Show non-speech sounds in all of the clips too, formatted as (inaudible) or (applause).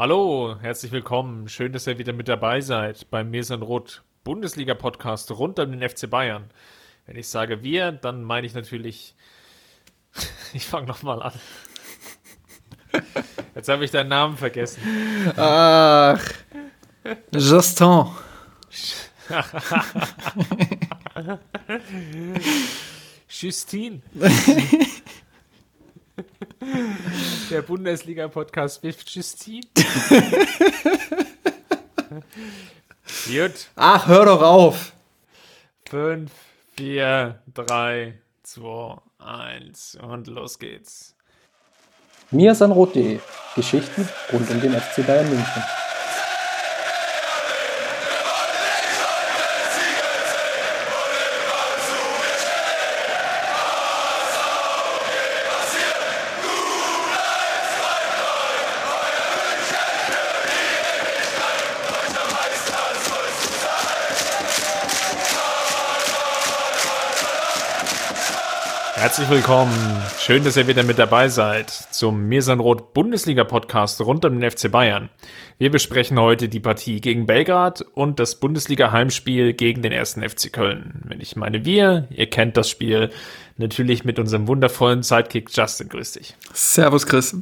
Hallo, herzlich willkommen. Schön, dass ihr wieder mit dabei seid beim Mirsan Rot Bundesliga Podcast rund um den FC Bayern. Wenn ich sage wir, dann meine ich natürlich, (laughs) ich fange nochmal an. Jetzt habe ich deinen Namen vergessen. Ach, Justin. (laughs) Justine. (laughs) Der Bundesliga-Podcast mit Justine. (laughs) Gut. Ach, hör doch auf. 5, 4, 3, 2, 1 und los geht's. Mir Sanrot.de Geschichten rund um den FC Bayern München. Herzlich willkommen. Schön, dass ihr wieder mit dabei seid zum Mirsanrot Bundesliga Podcast rund um den FC Bayern. Wir besprechen heute die Partie gegen Belgrad und das Bundesliga Heimspiel gegen den ersten FC Köln. Wenn ich meine wir, ihr kennt das Spiel natürlich mit unserem wundervollen Sidekick Justin. Grüß dich. Servus Chris.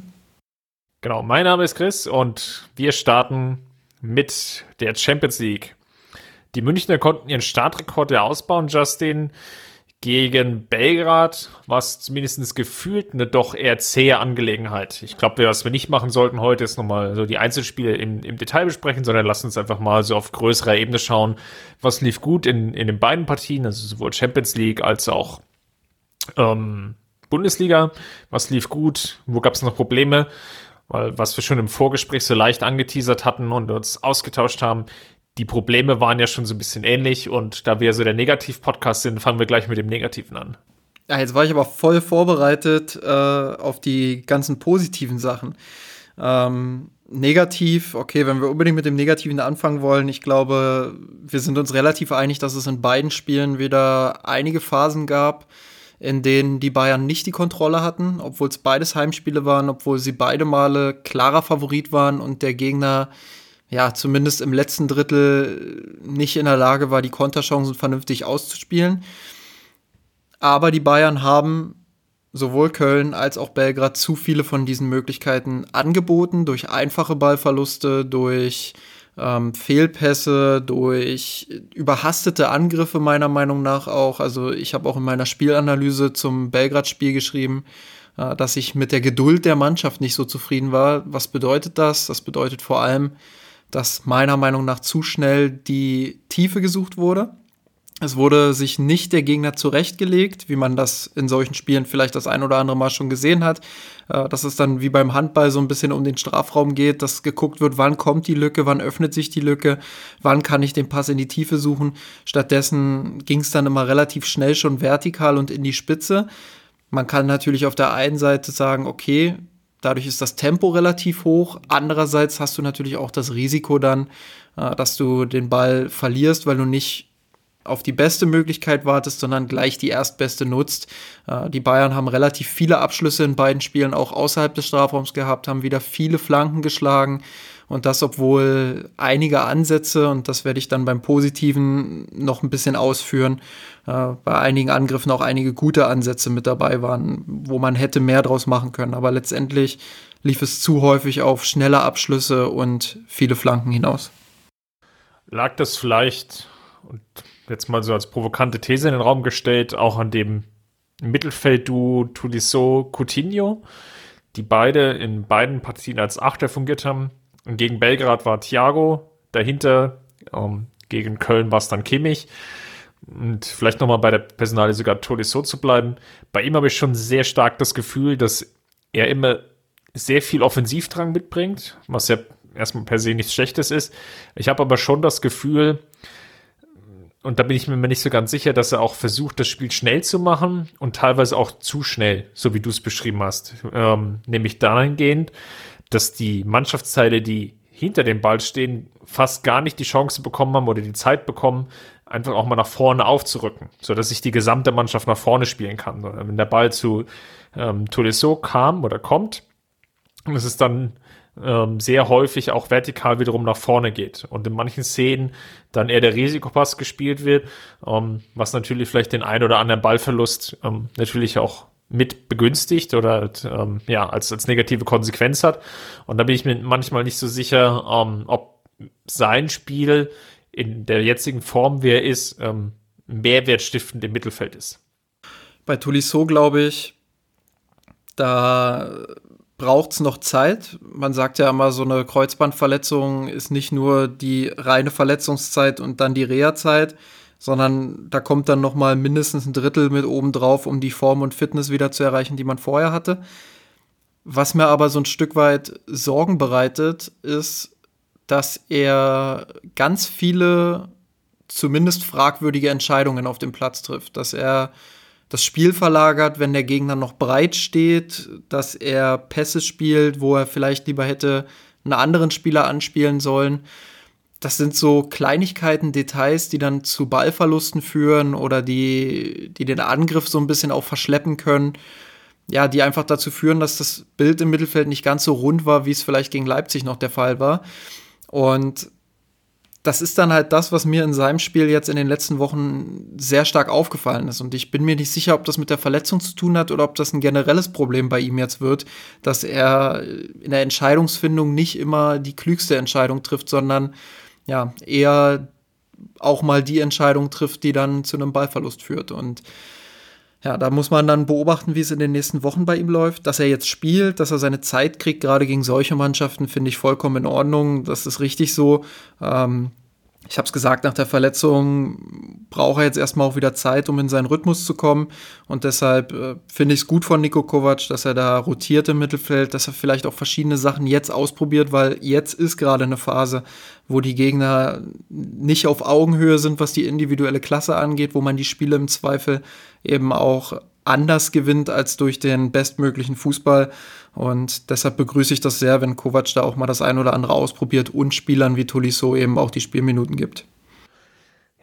Genau, mein Name ist Chris und wir starten mit der Champions League. Die Münchner konnten ihren Startrekord ja ausbauen, Justin gegen Belgrad war es zumindest gefühlt eine doch eher zähe Angelegenheit. Ich glaube, was wir nicht machen sollten heute, ist nochmal so die Einzelspiele im, im Detail besprechen, sondern lass uns einfach mal so auf größerer Ebene schauen, was lief gut in, in den beiden Partien, also sowohl Champions League als auch ähm, Bundesliga. Was lief gut, wo gab es noch Probleme? Weil was wir schon im Vorgespräch so leicht angeteasert hatten und uns ausgetauscht haben, die Probleme waren ja schon so ein bisschen ähnlich und da wir so der Negativ-Podcast sind, fangen wir gleich mit dem Negativen an. Ja, jetzt war ich aber voll vorbereitet äh, auf die ganzen positiven Sachen. Ähm, negativ, okay, wenn wir unbedingt mit dem Negativen anfangen wollen, ich glaube, wir sind uns relativ einig, dass es in beiden Spielen wieder einige Phasen gab, in denen die Bayern nicht die Kontrolle hatten, obwohl es beides Heimspiele waren, obwohl sie beide Male klarer Favorit waren und der Gegner ja, zumindest im letzten Drittel nicht in der Lage war, die Konterchancen vernünftig auszuspielen. Aber die Bayern haben sowohl Köln als auch Belgrad zu viele von diesen Möglichkeiten angeboten, durch einfache Ballverluste, durch ähm, Fehlpässe, durch überhastete Angriffe meiner Meinung nach auch. Also ich habe auch in meiner Spielanalyse zum Belgrad-Spiel geschrieben, äh, dass ich mit der Geduld der Mannschaft nicht so zufrieden war. Was bedeutet das? Das bedeutet vor allem, dass meiner Meinung nach zu schnell die Tiefe gesucht wurde. Es wurde sich nicht der Gegner zurechtgelegt, wie man das in solchen Spielen vielleicht das ein oder andere Mal schon gesehen hat. Äh, dass es dann wie beim Handball so ein bisschen um den Strafraum geht, dass geguckt wird, wann kommt die Lücke, wann öffnet sich die Lücke, wann kann ich den Pass in die Tiefe suchen. Stattdessen ging es dann immer relativ schnell schon vertikal und in die Spitze. Man kann natürlich auf der einen Seite sagen, okay, Dadurch ist das Tempo relativ hoch. Andererseits hast du natürlich auch das Risiko dann, äh, dass du den Ball verlierst, weil du nicht auf die beste Möglichkeit wartest, sondern gleich die erstbeste nutzt. Äh, die Bayern haben relativ viele Abschlüsse in beiden Spielen auch außerhalb des Strafraums gehabt, haben wieder viele Flanken geschlagen, und das, obwohl einige Ansätze, und das werde ich dann beim Positiven noch ein bisschen ausführen, äh, bei einigen Angriffen auch einige gute Ansätze mit dabei waren, wo man hätte mehr draus machen können. Aber letztendlich lief es zu häufig auf schnelle Abschlüsse und viele Flanken hinaus. Lag das vielleicht, und jetzt mal so als provokante These in den Raum gestellt, auch an dem Mittelfeld-Duo Tulisso Coutinho, die beide in beiden Partien als Achter fungiert haben, und gegen Belgrad war Thiago, dahinter ähm, gegen Köln war es dann Kimmich. Und vielleicht nochmal bei der Personalie sogar Tolisso zu bleiben. Bei ihm habe ich schon sehr stark das Gefühl, dass er immer sehr viel Offensivdrang mitbringt, was ja erstmal per se nichts Schlechtes ist. Ich habe aber schon das Gefühl, und da bin ich mir nicht so ganz sicher, dass er auch versucht, das Spiel schnell zu machen und teilweise auch zu schnell, so wie du es beschrieben hast. Ähm, nämlich dahingehend, dass die Mannschaftsteile, die hinter dem Ball stehen, fast gar nicht die Chance bekommen haben oder die Zeit bekommen, einfach auch mal nach vorne aufzurücken, so dass sich die gesamte Mannschaft nach vorne spielen kann. Wenn der Ball zu ähm, Tolisso kam oder kommt, und es ist dann ähm, sehr häufig auch vertikal wiederum nach vorne geht und in manchen Szenen dann eher der Risikopass gespielt wird, ähm, was natürlich vielleicht den ein oder anderen Ballverlust ähm, natürlich auch mit begünstigt oder ähm, ja als als negative Konsequenz hat und da bin ich mir manchmal nicht so sicher, ähm, ob sein Spiel in der jetzigen Form, wie er ist, ähm, mehrwertstiftend im Mittelfeld ist. Bei Tolisso glaube ich, da braucht es noch Zeit. Man sagt ja immer, so eine Kreuzbandverletzung ist nicht nur die reine Verletzungszeit und dann die Reha-Zeit, sondern da kommt dann noch mal mindestens ein Drittel mit oben drauf, um die Form und Fitness wieder zu erreichen, die man vorher hatte. Was mir aber so ein Stück weit Sorgen bereitet, ist, dass er ganz viele zumindest fragwürdige Entscheidungen auf dem Platz trifft, dass er das Spiel verlagert, wenn der Gegner noch breit steht, dass er Pässe spielt, wo er vielleicht lieber hätte einen anderen Spieler anspielen sollen. Das sind so Kleinigkeiten, Details, die dann zu Ballverlusten führen oder die, die den Angriff so ein bisschen auch verschleppen können. Ja, die einfach dazu führen, dass das Bild im Mittelfeld nicht ganz so rund war, wie es vielleicht gegen Leipzig noch der Fall war. Und das ist dann halt das, was mir in seinem Spiel jetzt in den letzten Wochen sehr stark aufgefallen ist. Und ich bin mir nicht sicher, ob das mit der Verletzung zu tun hat oder ob das ein generelles Problem bei ihm jetzt wird, dass er in der Entscheidungsfindung nicht immer die klügste Entscheidung trifft, sondern ja, eher auch mal die Entscheidung trifft, die dann zu einem Ballverlust führt. Und ja, da muss man dann beobachten, wie es in den nächsten Wochen bei ihm läuft. Dass er jetzt spielt, dass er seine Zeit kriegt, gerade gegen solche Mannschaften, finde ich vollkommen in Ordnung. Das ist richtig so. Ähm, ich habe es gesagt, nach der Verletzung braucht er jetzt erstmal auch wieder Zeit, um in seinen Rhythmus zu kommen. Und deshalb äh, finde ich es gut von Nico Kovac, dass er da rotiert im Mittelfeld, dass er vielleicht auch verschiedene Sachen jetzt ausprobiert, weil jetzt ist gerade eine Phase, wo die Gegner nicht auf Augenhöhe sind, was die individuelle Klasse angeht, wo man die Spiele im Zweifel eben auch anders gewinnt als durch den bestmöglichen Fußball. Und deshalb begrüße ich das sehr, wenn Kovac da auch mal das ein oder andere ausprobiert und Spielern wie Tolisso eben auch die Spielminuten gibt.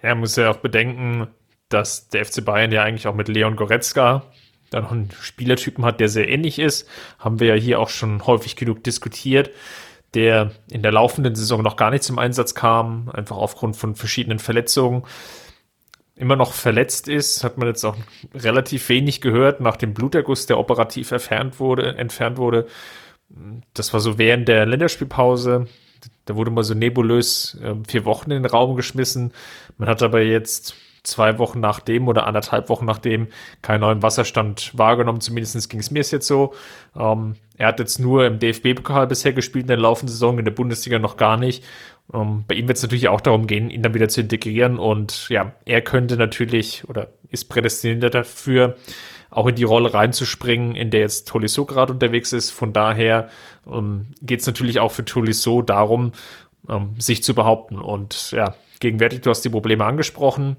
Ja, muss ja auch bedenken, dass der FC Bayern ja eigentlich auch mit Leon Goretzka da noch einen Spielertypen hat, der sehr ähnlich ist. Haben wir ja hier auch schon häufig genug diskutiert, der in der laufenden Saison noch gar nicht zum Einsatz kam, einfach aufgrund von verschiedenen Verletzungen immer noch verletzt ist, hat man jetzt auch relativ wenig gehört nach dem Bluterguss, der operativ entfernt wurde, entfernt wurde. Das war so während der Länderspielpause. Da wurde mal so nebulös äh, vier Wochen in den Raum geschmissen. Man hat aber jetzt zwei Wochen nachdem oder anderthalb Wochen nachdem keinen neuen Wasserstand wahrgenommen. Zumindest ging es mir jetzt so. Ähm, er hat jetzt nur im DFB-Pokal bisher gespielt in der laufenden Saison, in der Bundesliga noch gar nicht. Ähm, bei ihm wird es natürlich auch darum gehen, ihn dann wieder zu integrieren. Und ja, er könnte natürlich oder ist prädestiniert dafür, auch in die Rolle reinzuspringen, in der jetzt Tolisso gerade unterwegs ist. Von daher ähm, geht es natürlich auch für Tolisso darum, ähm, sich zu behaupten. Und ja, gegenwärtig, du hast die Probleme angesprochen.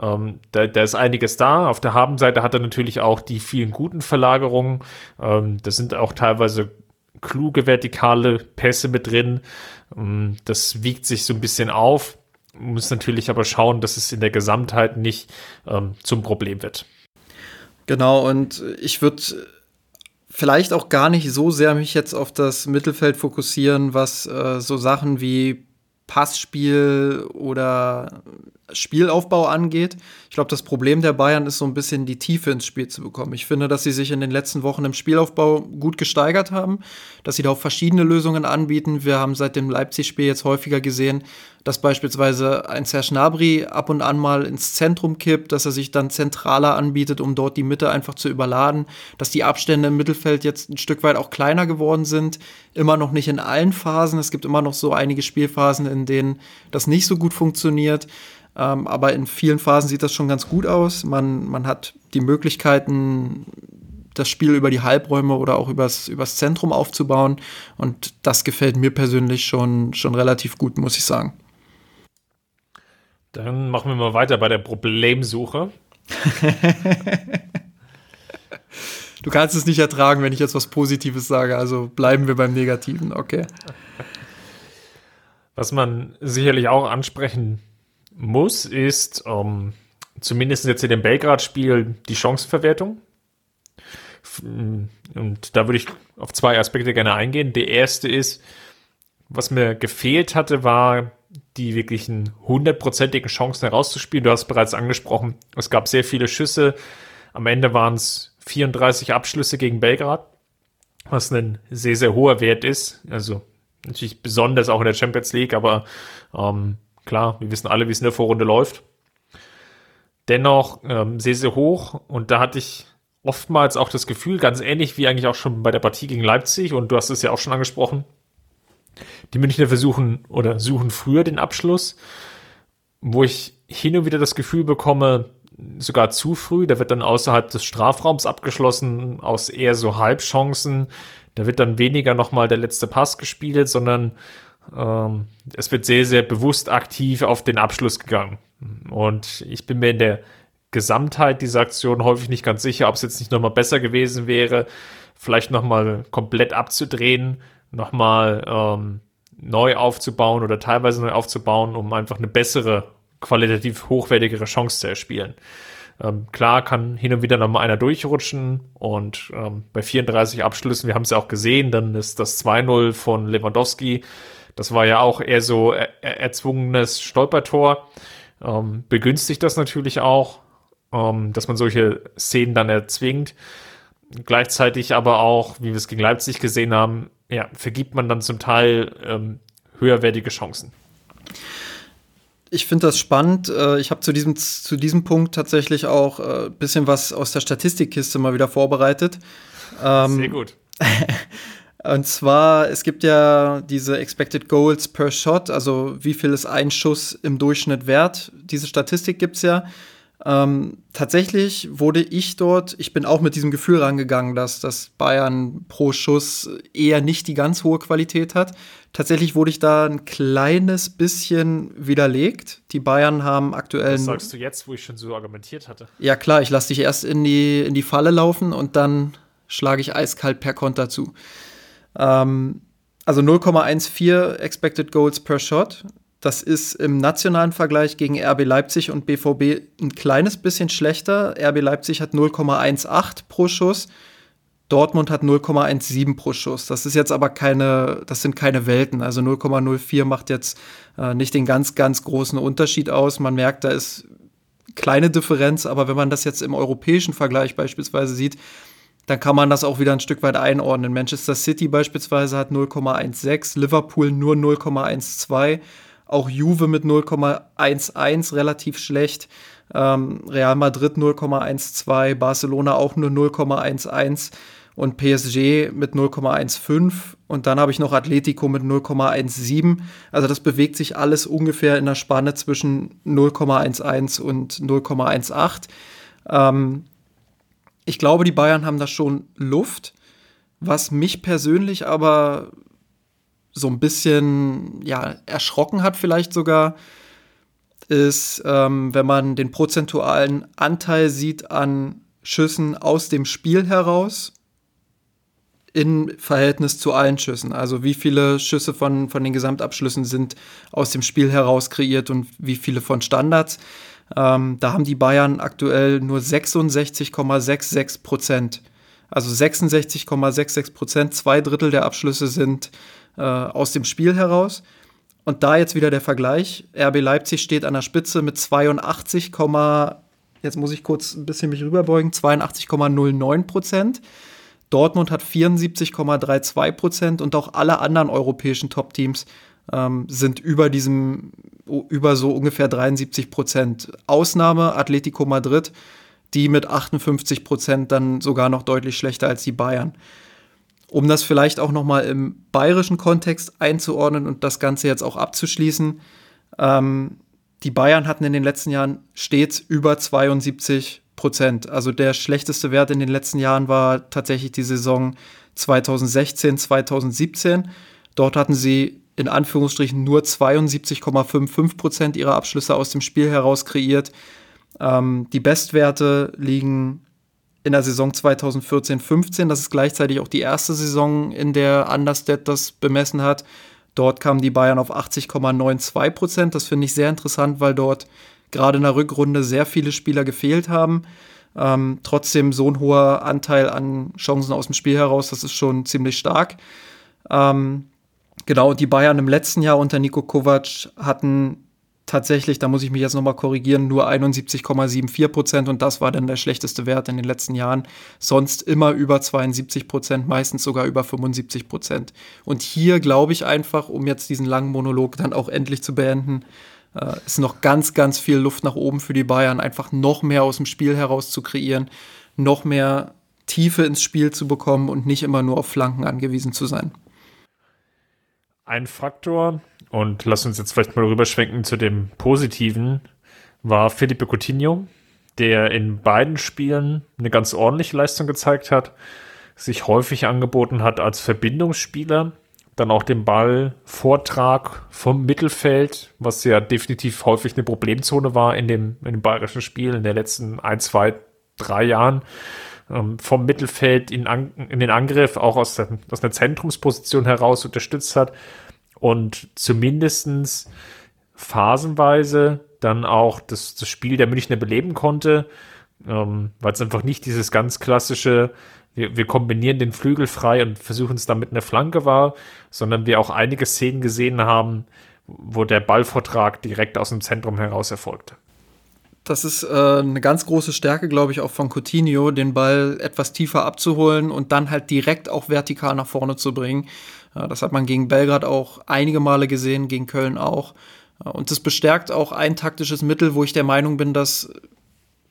Ähm, da, da, ist einiges da. Auf der Habenseite hat er natürlich auch die vielen guten Verlagerungen. Ähm, das sind auch teilweise kluge vertikale Pässe mit drin. Ähm, das wiegt sich so ein bisschen auf. Muss natürlich aber schauen, dass es in der Gesamtheit nicht ähm, zum Problem wird. Genau, und ich würde vielleicht auch gar nicht so sehr mich jetzt auf das Mittelfeld fokussieren, was äh, so Sachen wie Passspiel oder Spielaufbau angeht. Ich glaube, das Problem der Bayern ist so ein bisschen die Tiefe ins Spiel zu bekommen. Ich finde, dass sie sich in den letzten Wochen im Spielaufbau gut gesteigert haben, dass sie da auch verschiedene Lösungen anbieten. Wir haben seit dem Leipzig-Spiel jetzt häufiger gesehen, dass beispielsweise ein Serge Gnabry ab und an mal ins Zentrum kippt, dass er sich dann zentraler anbietet, um dort die Mitte einfach zu überladen, dass die Abstände im Mittelfeld jetzt ein Stück weit auch kleiner geworden sind, immer noch nicht in allen Phasen. Es gibt immer noch so einige Spielphasen, in denen das nicht so gut funktioniert. Ähm, aber in vielen Phasen sieht das schon ganz gut aus. Man, man hat die Möglichkeiten, das Spiel über die Halbräume oder auch übers, übers Zentrum aufzubauen. Und das gefällt mir persönlich schon, schon relativ gut, muss ich sagen. Dann machen wir mal weiter bei der Problemsuche. (laughs) du kannst es nicht ertragen, wenn ich jetzt was Positives sage, also bleiben wir beim Negativen, okay. Was man sicherlich auch ansprechen muss, ist ähm, zumindest jetzt in dem Belgrad-Spiel die Chancenverwertung. Und da würde ich auf zwei Aspekte gerne eingehen. Der erste ist, was mir gefehlt hatte, war die wirklichen hundertprozentigen Chancen herauszuspielen. Du hast bereits angesprochen, es gab sehr viele Schüsse. Am Ende waren es 34 Abschlüsse gegen Belgrad, was ein sehr, sehr hoher Wert ist. Also natürlich besonders auch in der Champions League, aber ähm, klar, wir wissen alle, wie es in der Vorrunde läuft. Dennoch ähm, sehr, sehr hoch und da hatte ich oftmals auch das Gefühl, ganz ähnlich wie eigentlich auch schon bei der Partie gegen Leipzig und du hast es ja auch schon angesprochen, die Münchner versuchen oder suchen früher den Abschluss, wo ich hin und wieder das Gefühl bekomme, sogar zu früh, da wird dann außerhalb des Strafraums abgeschlossen, aus eher so Halbchancen, da wird dann weniger nochmal der letzte Pass gespielt, sondern ähm, es wird sehr, sehr bewusst aktiv auf den Abschluss gegangen. Und ich bin mir in der Gesamtheit dieser Aktion häufig nicht ganz sicher, ob es jetzt nicht nochmal besser gewesen wäre, vielleicht nochmal komplett abzudrehen, nochmal ähm, neu aufzubauen oder teilweise neu aufzubauen, um einfach eine bessere, qualitativ hochwertigere Chance zu erspielen. Ähm, klar kann hin und wieder nochmal einer durchrutschen und ähm, bei 34 Abschlüssen, wir haben es ja auch gesehen, dann ist das 2-0 von Lewandowski, das war ja auch eher so er erzwungenes Stolpertor, ähm, begünstigt das natürlich auch, ähm, dass man solche Szenen dann erzwingt. Gleichzeitig aber auch, wie wir es gegen Leipzig gesehen haben, ja, vergibt man dann zum Teil ähm, höherwertige Chancen. Ich finde das spannend. Äh, ich habe zu diesem, zu diesem Punkt tatsächlich auch ein äh, bisschen was aus der Statistikkiste mal wieder vorbereitet. Ähm, Sehr gut. (laughs) Und zwar, es gibt ja diese Expected Goals per Shot, also wie viel ist ein Schuss im Durchschnitt wert. Diese Statistik gibt es ja. Ähm, tatsächlich wurde ich dort, ich bin auch mit diesem Gefühl rangegangen, dass das Bayern pro Schuss eher nicht die ganz hohe Qualität hat. Tatsächlich wurde ich da ein kleines bisschen widerlegt. Die Bayern haben aktuell. Was sagst du jetzt, wo ich schon so argumentiert hatte? Ja, klar, ich lasse dich erst in die, in die Falle laufen und dann schlage ich eiskalt per Konter zu. Ähm, also 0,14 Expected Goals per Shot. Das ist im nationalen Vergleich gegen RB Leipzig und BVB ein kleines bisschen schlechter. RB Leipzig hat 0,18 pro Schuss. Dortmund hat 0,17 pro Schuss. Das ist jetzt aber keine, das sind keine Welten. Also 0,04 macht jetzt äh, nicht den ganz, ganz großen Unterschied aus. Man merkt, da ist kleine Differenz, aber wenn man das jetzt im europäischen Vergleich beispielsweise sieht, dann kann man das auch wieder ein Stück weit einordnen. Manchester City beispielsweise hat 0,16, Liverpool nur 0,12 auch Juve mit 0,11 relativ schlecht. Ähm, Real Madrid 0,12, Barcelona auch nur 0,11 und PSG mit 0,15 und dann habe ich noch Atletico mit 0,17. Also das bewegt sich alles ungefähr in der Spanne zwischen 0,11 und 0,18. Ähm, ich glaube, die Bayern haben da schon Luft. Was mich persönlich aber so ein bisschen ja, erschrocken hat, vielleicht sogar, ist, ähm, wenn man den prozentualen Anteil sieht an Schüssen aus dem Spiel heraus in Verhältnis zu allen Schüssen. Also wie viele Schüsse von, von den Gesamtabschlüssen sind aus dem Spiel heraus kreiert und wie viele von Standards. Ähm, da haben die Bayern aktuell nur 66,66 Prozent. Also 66,66 Prozent, zwei Drittel der Abschlüsse sind äh, aus dem Spiel heraus. Und da jetzt wieder der Vergleich. RB Leipzig steht an der Spitze mit 82, jetzt muss ich kurz ein bisschen mich rüberbeugen, 82,09 Prozent. Dortmund hat 74,32 Prozent und auch alle anderen europäischen Top-Teams ähm, sind über diesem, über so ungefähr 73 Prozent. Ausnahme Atletico Madrid, die mit 58 Prozent dann sogar noch deutlich schlechter als die Bayern. Um das vielleicht auch noch mal im bayerischen Kontext einzuordnen und das Ganze jetzt auch abzuschließen, ähm, die Bayern hatten in den letzten Jahren stets über 72 Prozent. Also der schlechteste Wert in den letzten Jahren war tatsächlich die Saison 2016, 2017. Dort hatten sie in Anführungsstrichen nur 72,55 Prozent ihrer Abschlüsse aus dem Spiel heraus kreiert. Ähm, die Bestwerte liegen in der Saison 2014-15. Das ist gleichzeitig auch die erste Saison, in der Understat das bemessen hat. Dort kamen die Bayern auf 80,92 Prozent. Das finde ich sehr interessant, weil dort gerade in der Rückrunde sehr viele Spieler gefehlt haben. Ähm, trotzdem so ein hoher Anteil an Chancen aus dem Spiel heraus, das ist schon ziemlich stark. Ähm, genau, die Bayern im letzten Jahr unter Nico Kovac hatten tatsächlich, da muss ich mich jetzt nochmal korrigieren, nur 71,74 Prozent und das war dann der schlechteste Wert in den letzten Jahren. Sonst immer über 72 Prozent, meistens sogar über 75 Prozent. Und hier glaube ich einfach, um jetzt diesen langen Monolog dann auch endlich zu beenden, äh, ist noch ganz, ganz viel Luft nach oben für die Bayern, einfach noch mehr aus dem Spiel heraus zu kreieren, noch mehr Tiefe ins Spiel zu bekommen und nicht immer nur auf Flanken angewiesen zu sein. Ein Faktor, und lass uns jetzt vielleicht mal rüberschwenken zu dem Positiven, war Felipe Coutinho, der in beiden Spielen eine ganz ordentliche Leistung gezeigt hat, sich häufig angeboten hat als Verbindungsspieler, dann auch den Ballvortrag vom Mittelfeld, was ja definitiv häufig eine Problemzone war in dem, in dem bayerischen Spiel in den letzten ein, zwei, drei Jahren, ähm, vom Mittelfeld in, in den Angriff auch aus, der, aus einer Zentrumsposition heraus unterstützt hat und zumindestens phasenweise dann auch das, das Spiel der Münchner beleben konnte, ähm, weil es einfach nicht dieses ganz klassische, wir, wir kombinieren den Flügel frei und versuchen es dann mit einer Flanke war, sondern wir auch einige Szenen gesehen haben, wo der Ballvortrag direkt aus dem Zentrum heraus erfolgte. Das ist äh, eine ganz große Stärke, glaube ich, auch von Coutinho, den Ball etwas tiefer abzuholen und dann halt direkt auch vertikal nach vorne zu bringen. Das hat man gegen Belgrad auch einige Male gesehen, gegen Köln auch. Und das bestärkt auch ein taktisches Mittel, wo ich der Meinung bin, dass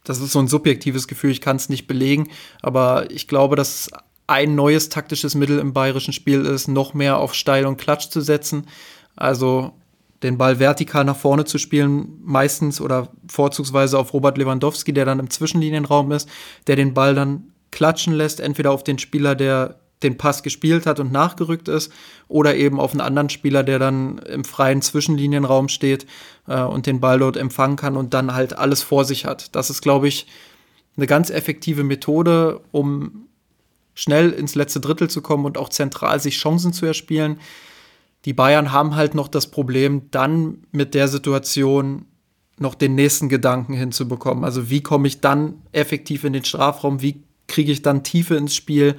das ist so ein subjektives Gefühl, ich kann es nicht belegen, aber ich glaube, dass ein neues taktisches Mittel im bayerischen Spiel ist, noch mehr auf Steil und Klatsch zu setzen. Also den Ball vertikal nach vorne zu spielen, meistens oder vorzugsweise auf Robert Lewandowski, der dann im Zwischenlinienraum ist, der den Ball dann klatschen lässt, entweder auf den Spieler, der den Pass gespielt hat und nachgerückt ist, oder eben auf einen anderen Spieler, der dann im freien Zwischenlinienraum steht äh, und den Ball dort empfangen kann und dann halt alles vor sich hat. Das ist, glaube ich, eine ganz effektive Methode, um schnell ins letzte Drittel zu kommen und auch zentral sich Chancen zu erspielen. Die Bayern haben halt noch das Problem, dann mit der Situation noch den nächsten Gedanken hinzubekommen. Also wie komme ich dann effektiv in den Strafraum? Wie kriege ich dann Tiefe ins Spiel?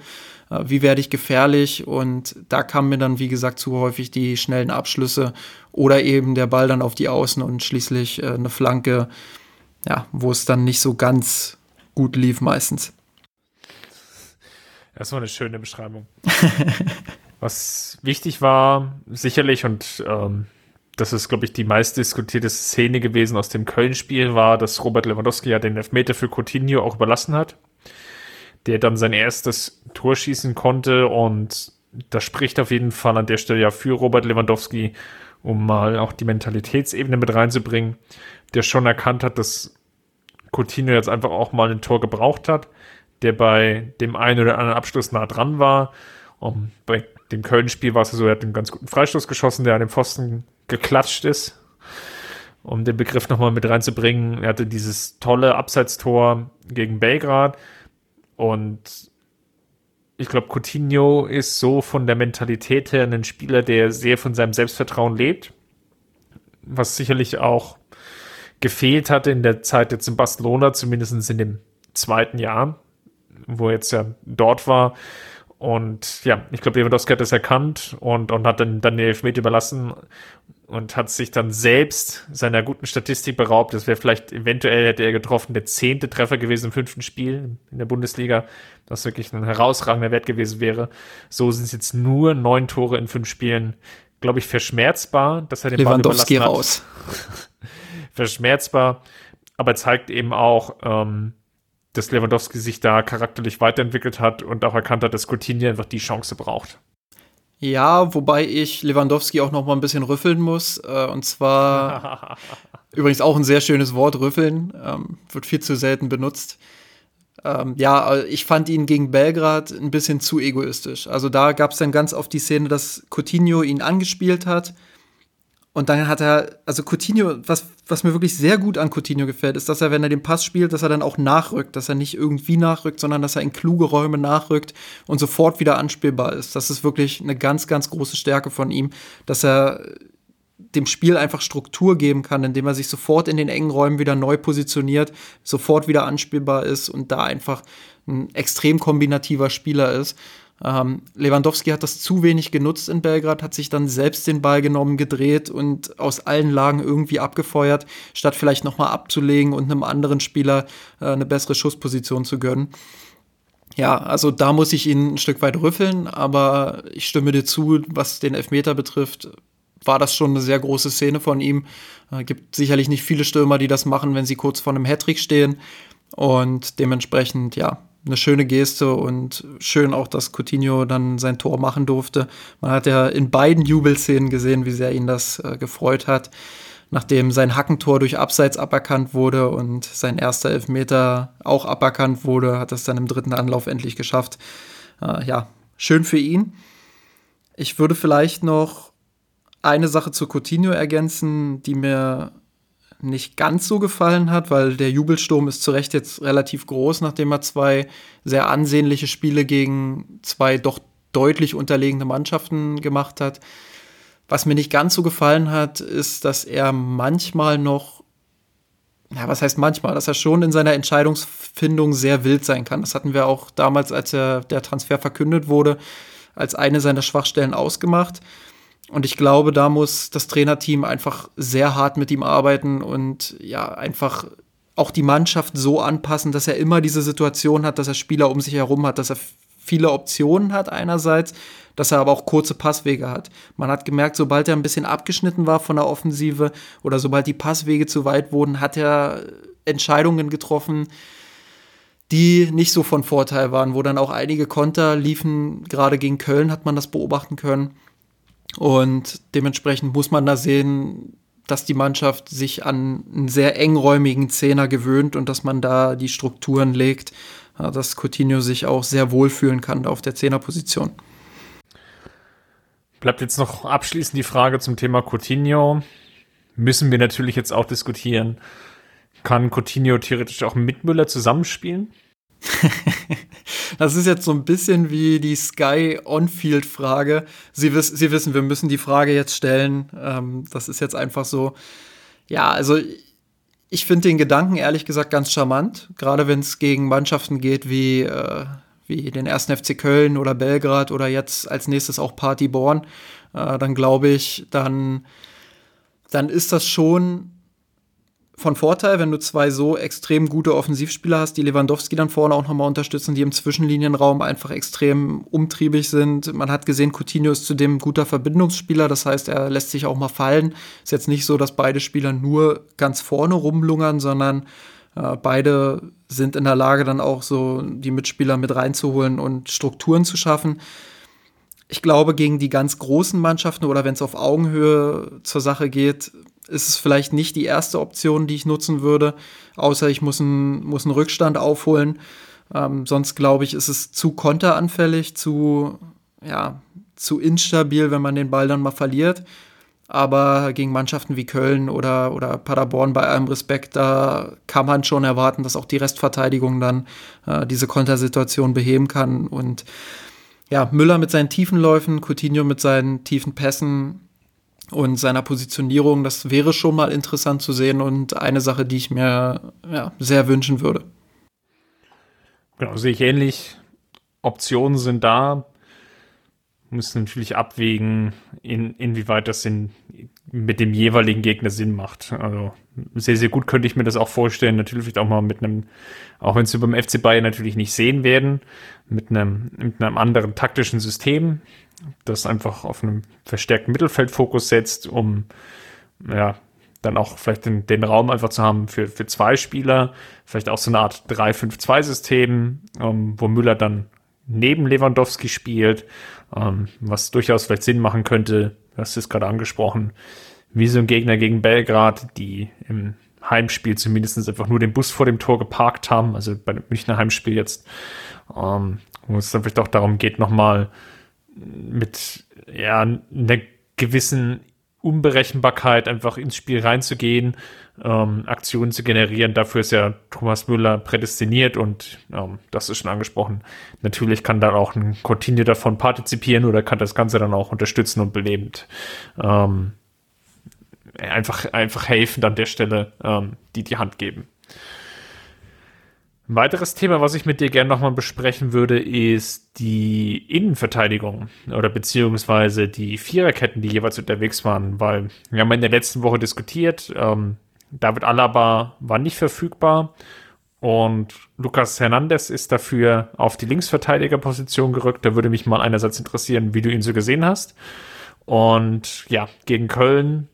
Äh, wie werde ich gefährlich? Und da kamen mir dann, wie gesagt, zu häufig die schnellen Abschlüsse oder eben der Ball dann auf die Außen und schließlich äh, eine Flanke, ja, wo es dann nicht so ganz gut lief meistens. Das war eine schöne Beschreibung. (laughs) Was wichtig war, sicherlich, und ähm, das ist, glaube ich, die meistdiskutierte Szene gewesen aus dem Köln-Spiel, war, dass Robert Lewandowski ja den Elfmeter für Coutinho auch überlassen hat der dann sein erstes Tor schießen konnte und das spricht auf jeden Fall an der Stelle ja für Robert Lewandowski, um mal auch die Mentalitätsebene mit reinzubringen, der schon erkannt hat, dass Coutinho jetzt einfach auch mal ein Tor gebraucht hat, der bei dem einen oder anderen Abschluss nah dran war. Um, bei dem Köln-Spiel war es so, er hat einen ganz guten Freistoß geschossen, der an dem Pfosten geklatscht ist. Um den Begriff nochmal mit reinzubringen, er hatte dieses tolle Abseitstor gegen Belgrad, und ich glaube, Coutinho ist so von der Mentalität her ein Spieler, der sehr von seinem Selbstvertrauen lebt. Was sicherlich auch gefehlt hatte in der Zeit jetzt in Barcelona, zumindest in dem zweiten Jahr, wo er jetzt ja dort war. Und ja, ich glaube, Lewandowski hat das erkannt und, und hat dann, dann den Elfmeter überlassen und hat sich dann selbst seiner guten Statistik beraubt. Das wäre vielleicht, eventuell hätte er getroffen, der zehnte Treffer gewesen im fünften Spiel in der Bundesliga, was wirklich ein herausragender Wert gewesen wäre. So sind es jetzt nur neun Tore in fünf Spielen. Glaube ich, verschmerzbar, dass er den Lewandowski Ball raus. (laughs) verschmerzbar, aber zeigt eben auch, ähm, dass Lewandowski sich da charakterlich weiterentwickelt hat und auch erkannt hat, dass Coutinho einfach die Chance braucht. Ja, wobei ich Lewandowski auch noch mal ein bisschen rüffeln muss. Äh, und zwar (laughs) übrigens auch ein sehr schönes Wort, rüffeln. Ähm, wird viel zu selten benutzt. Ähm, ja, äh, ich fand ihn gegen Belgrad ein bisschen zu egoistisch. Also da gab es dann ganz oft die Szene, dass Coutinho ihn angespielt hat und dann hat er, also Coutinho, was, was mir wirklich sehr gut an Coutinho gefällt, ist, dass er, wenn er den Pass spielt, dass er dann auch nachrückt, dass er nicht irgendwie nachrückt, sondern dass er in kluge Räume nachrückt und sofort wieder anspielbar ist. Das ist wirklich eine ganz, ganz große Stärke von ihm, dass er dem Spiel einfach Struktur geben kann, indem er sich sofort in den engen Räumen wieder neu positioniert, sofort wieder anspielbar ist und da einfach ein extrem kombinativer Spieler ist. Ähm, Lewandowski hat das zu wenig genutzt in Belgrad, hat sich dann selbst den Ball genommen, gedreht und aus allen Lagen irgendwie abgefeuert, statt vielleicht nochmal abzulegen und einem anderen Spieler äh, eine bessere Schussposition zu gönnen. Ja, also da muss ich ihn ein Stück weit rüffeln, aber ich stimme dir zu, was den Elfmeter betrifft, war das schon eine sehr große Szene von ihm. Äh, gibt sicherlich nicht viele Stürmer, die das machen, wenn sie kurz vor einem Hattrick stehen. Und dementsprechend, ja, eine schöne Geste und schön auch, dass Coutinho dann sein Tor machen durfte. Man hat ja in beiden Jubelszenen gesehen, wie sehr ihn das äh, gefreut hat. Nachdem sein Hackentor durch Abseits aberkannt wurde und sein erster Elfmeter auch aberkannt wurde, hat es dann im dritten Anlauf endlich geschafft. Äh, ja, schön für ihn. Ich würde vielleicht noch eine Sache zu Coutinho ergänzen, die mir nicht ganz so gefallen hat, weil der Jubelsturm ist zu Recht jetzt relativ groß, nachdem er zwei sehr ansehnliche Spiele gegen zwei doch deutlich unterlegene Mannschaften gemacht hat. Was mir nicht ganz so gefallen hat, ist, dass er manchmal noch, ja, was heißt manchmal, dass er schon in seiner Entscheidungsfindung sehr wild sein kann. Das hatten wir auch damals, als er, der Transfer verkündet wurde, als eine seiner Schwachstellen ausgemacht. Und ich glaube, da muss das Trainerteam einfach sehr hart mit ihm arbeiten und ja, einfach auch die Mannschaft so anpassen, dass er immer diese Situation hat, dass er Spieler um sich herum hat, dass er viele Optionen hat einerseits, dass er aber auch kurze Passwege hat. Man hat gemerkt, sobald er ein bisschen abgeschnitten war von der Offensive oder sobald die Passwege zu weit wurden, hat er Entscheidungen getroffen, die nicht so von Vorteil waren, wo dann auch einige Konter liefen, gerade gegen Köln hat man das beobachten können. Und dementsprechend muss man da sehen, dass die Mannschaft sich an einen sehr engräumigen Zehner gewöhnt und dass man da die Strukturen legt, dass Coutinho sich auch sehr wohlfühlen kann auf der Zehnerposition. Bleibt jetzt noch abschließend die Frage zum Thema Coutinho. Müssen wir natürlich jetzt auch diskutieren. Kann Coutinho theoretisch auch mit Müller zusammenspielen? (laughs) das ist jetzt so ein bisschen wie die Sky On-Field-Frage. Sie, wiss, Sie wissen, wir müssen die Frage jetzt stellen. Ähm, das ist jetzt einfach so. Ja, also ich finde den Gedanken ehrlich gesagt ganz charmant, gerade wenn es gegen Mannschaften geht wie, äh, wie den 1. FC Köln oder Belgrad oder jetzt als nächstes auch Party Born. Äh, dann glaube ich, dann, dann ist das schon von Vorteil, wenn du zwei so extrem gute Offensivspieler hast, die Lewandowski dann vorne auch nochmal unterstützen, die im Zwischenlinienraum einfach extrem umtriebig sind. Man hat gesehen, Coutinho ist zudem ein guter Verbindungsspieler, das heißt, er lässt sich auch mal fallen. Ist jetzt nicht so, dass beide Spieler nur ganz vorne rumlungern, sondern äh, beide sind in der Lage, dann auch so die Mitspieler mit reinzuholen und Strukturen zu schaffen. Ich glaube, gegen die ganz großen Mannschaften oder wenn es auf Augenhöhe zur Sache geht, ist es vielleicht nicht die erste Option, die ich nutzen würde, außer ich muss einen, muss einen Rückstand aufholen. Ähm, sonst glaube ich, ist es zu konteranfällig, zu, ja, zu instabil, wenn man den Ball dann mal verliert. Aber gegen Mannschaften wie Köln oder, oder Paderborn, bei allem Respekt, da kann man schon erwarten, dass auch die Restverteidigung dann äh, diese Kontersituation beheben kann. Und ja, Müller mit seinen tiefen Läufen, Coutinho mit seinen tiefen Pässen, und seiner Positionierung. Das wäre schon mal interessant zu sehen und eine Sache, die ich mir ja, sehr wünschen würde. Genau, sehe ich ähnlich. Optionen sind da. Müssen natürlich abwägen, in, inwieweit das in, mit dem jeweiligen Gegner Sinn macht. Also sehr, sehr gut könnte ich mir das auch vorstellen. Natürlich auch mal mit einem, auch wenn sie beim FC Bayern natürlich nicht sehen werden, mit einem, mit einem anderen taktischen System das einfach auf einen verstärkten Mittelfeldfokus setzt, um ja, dann auch vielleicht den, den Raum einfach zu haben für, für zwei Spieler, vielleicht auch so eine Art 3-5-2-System, ähm, wo Müller dann neben Lewandowski spielt, ähm, was durchaus vielleicht Sinn machen könnte, das ist gerade angesprochen, wie so ein Gegner gegen Belgrad, die im Heimspiel zumindest einfach nur den Bus vor dem Tor geparkt haben, also bei dem Münchner Heimspiel jetzt, ähm, wo es dann vielleicht auch darum geht, nochmal mit ja, einer gewissen Unberechenbarkeit einfach ins Spiel reinzugehen, ähm, Aktionen zu generieren. Dafür ist ja Thomas Müller prädestiniert und ähm, das ist schon angesprochen. Natürlich kann da auch ein Coutinho davon partizipieren oder kann das Ganze dann auch unterstützen und belebend ähm, einfach, einfach helfend an der Stelle, ähm, die die Hand geben. Ein weiteres Thema, was ich mit dir gerne nochmal besprechen würde, ist die Innenverteidigung oder beziehungsweise die Viererketten, die jeweils unterwegs waren, weil wir haben in der letzten Woche diskutiert, ähm, David Alaba war nicht verfügbar und Lucas Hernandez ist dafür auf die Linksverteidigerposition gerückt. Da würde mich mal einerseits interessieren, wie du ihn so gesehen hast. Und ja, gegen Köln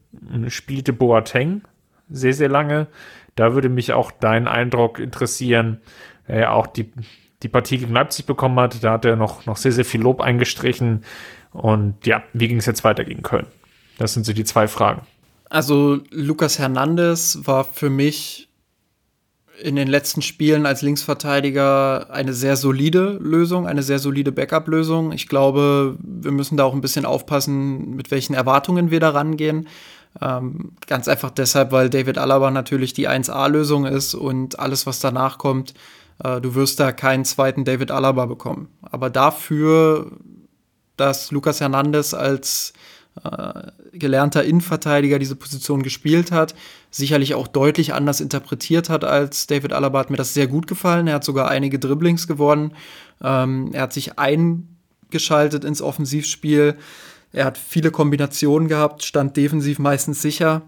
spielte Boateng sehr, sehr lange. Da würde mich auch dein Eindruck interessieren. Er ja auch die, die Partie gegen Leipzig bekommen hat. Da hat er noch, noch sehr, sehr viel Lob eingestrichen. Und ja, wie ging es jetzt weiter gegen Köln? Das sind so die zwei Fragen. Also Lukas Hernandez war für mich in den letzten Spielen als Linksverteidiger eine sehr solide Lösung, eine sehr solide Backup-Lösung. Ich glaube, wir müssen da auch ein bisschen aufpassen, mit welchen Erwartungen wir da rangehen. Ähm, ganz einfach deshalb, weil David Alaba natürlich die 1A-Lösung ist und alles, was danach kommt, äh, du wirst da keinen zweiten David Alaba bekommen. Aber dafür, dass Lucas Hernandez als äh, gelernter Innenverteidiger diese Position gespielt hat, sicherlich auch deutlich anders interpretiert hat als David Alaba, hat mir das sehr gut gefallen. Er hat sogar einige Dribblings gewonnen. Ähm, er hat sich eingeschaltet ins Offensivspiel. Er hat viele Kombinationen gehabt, stand defensiv meistens sicher.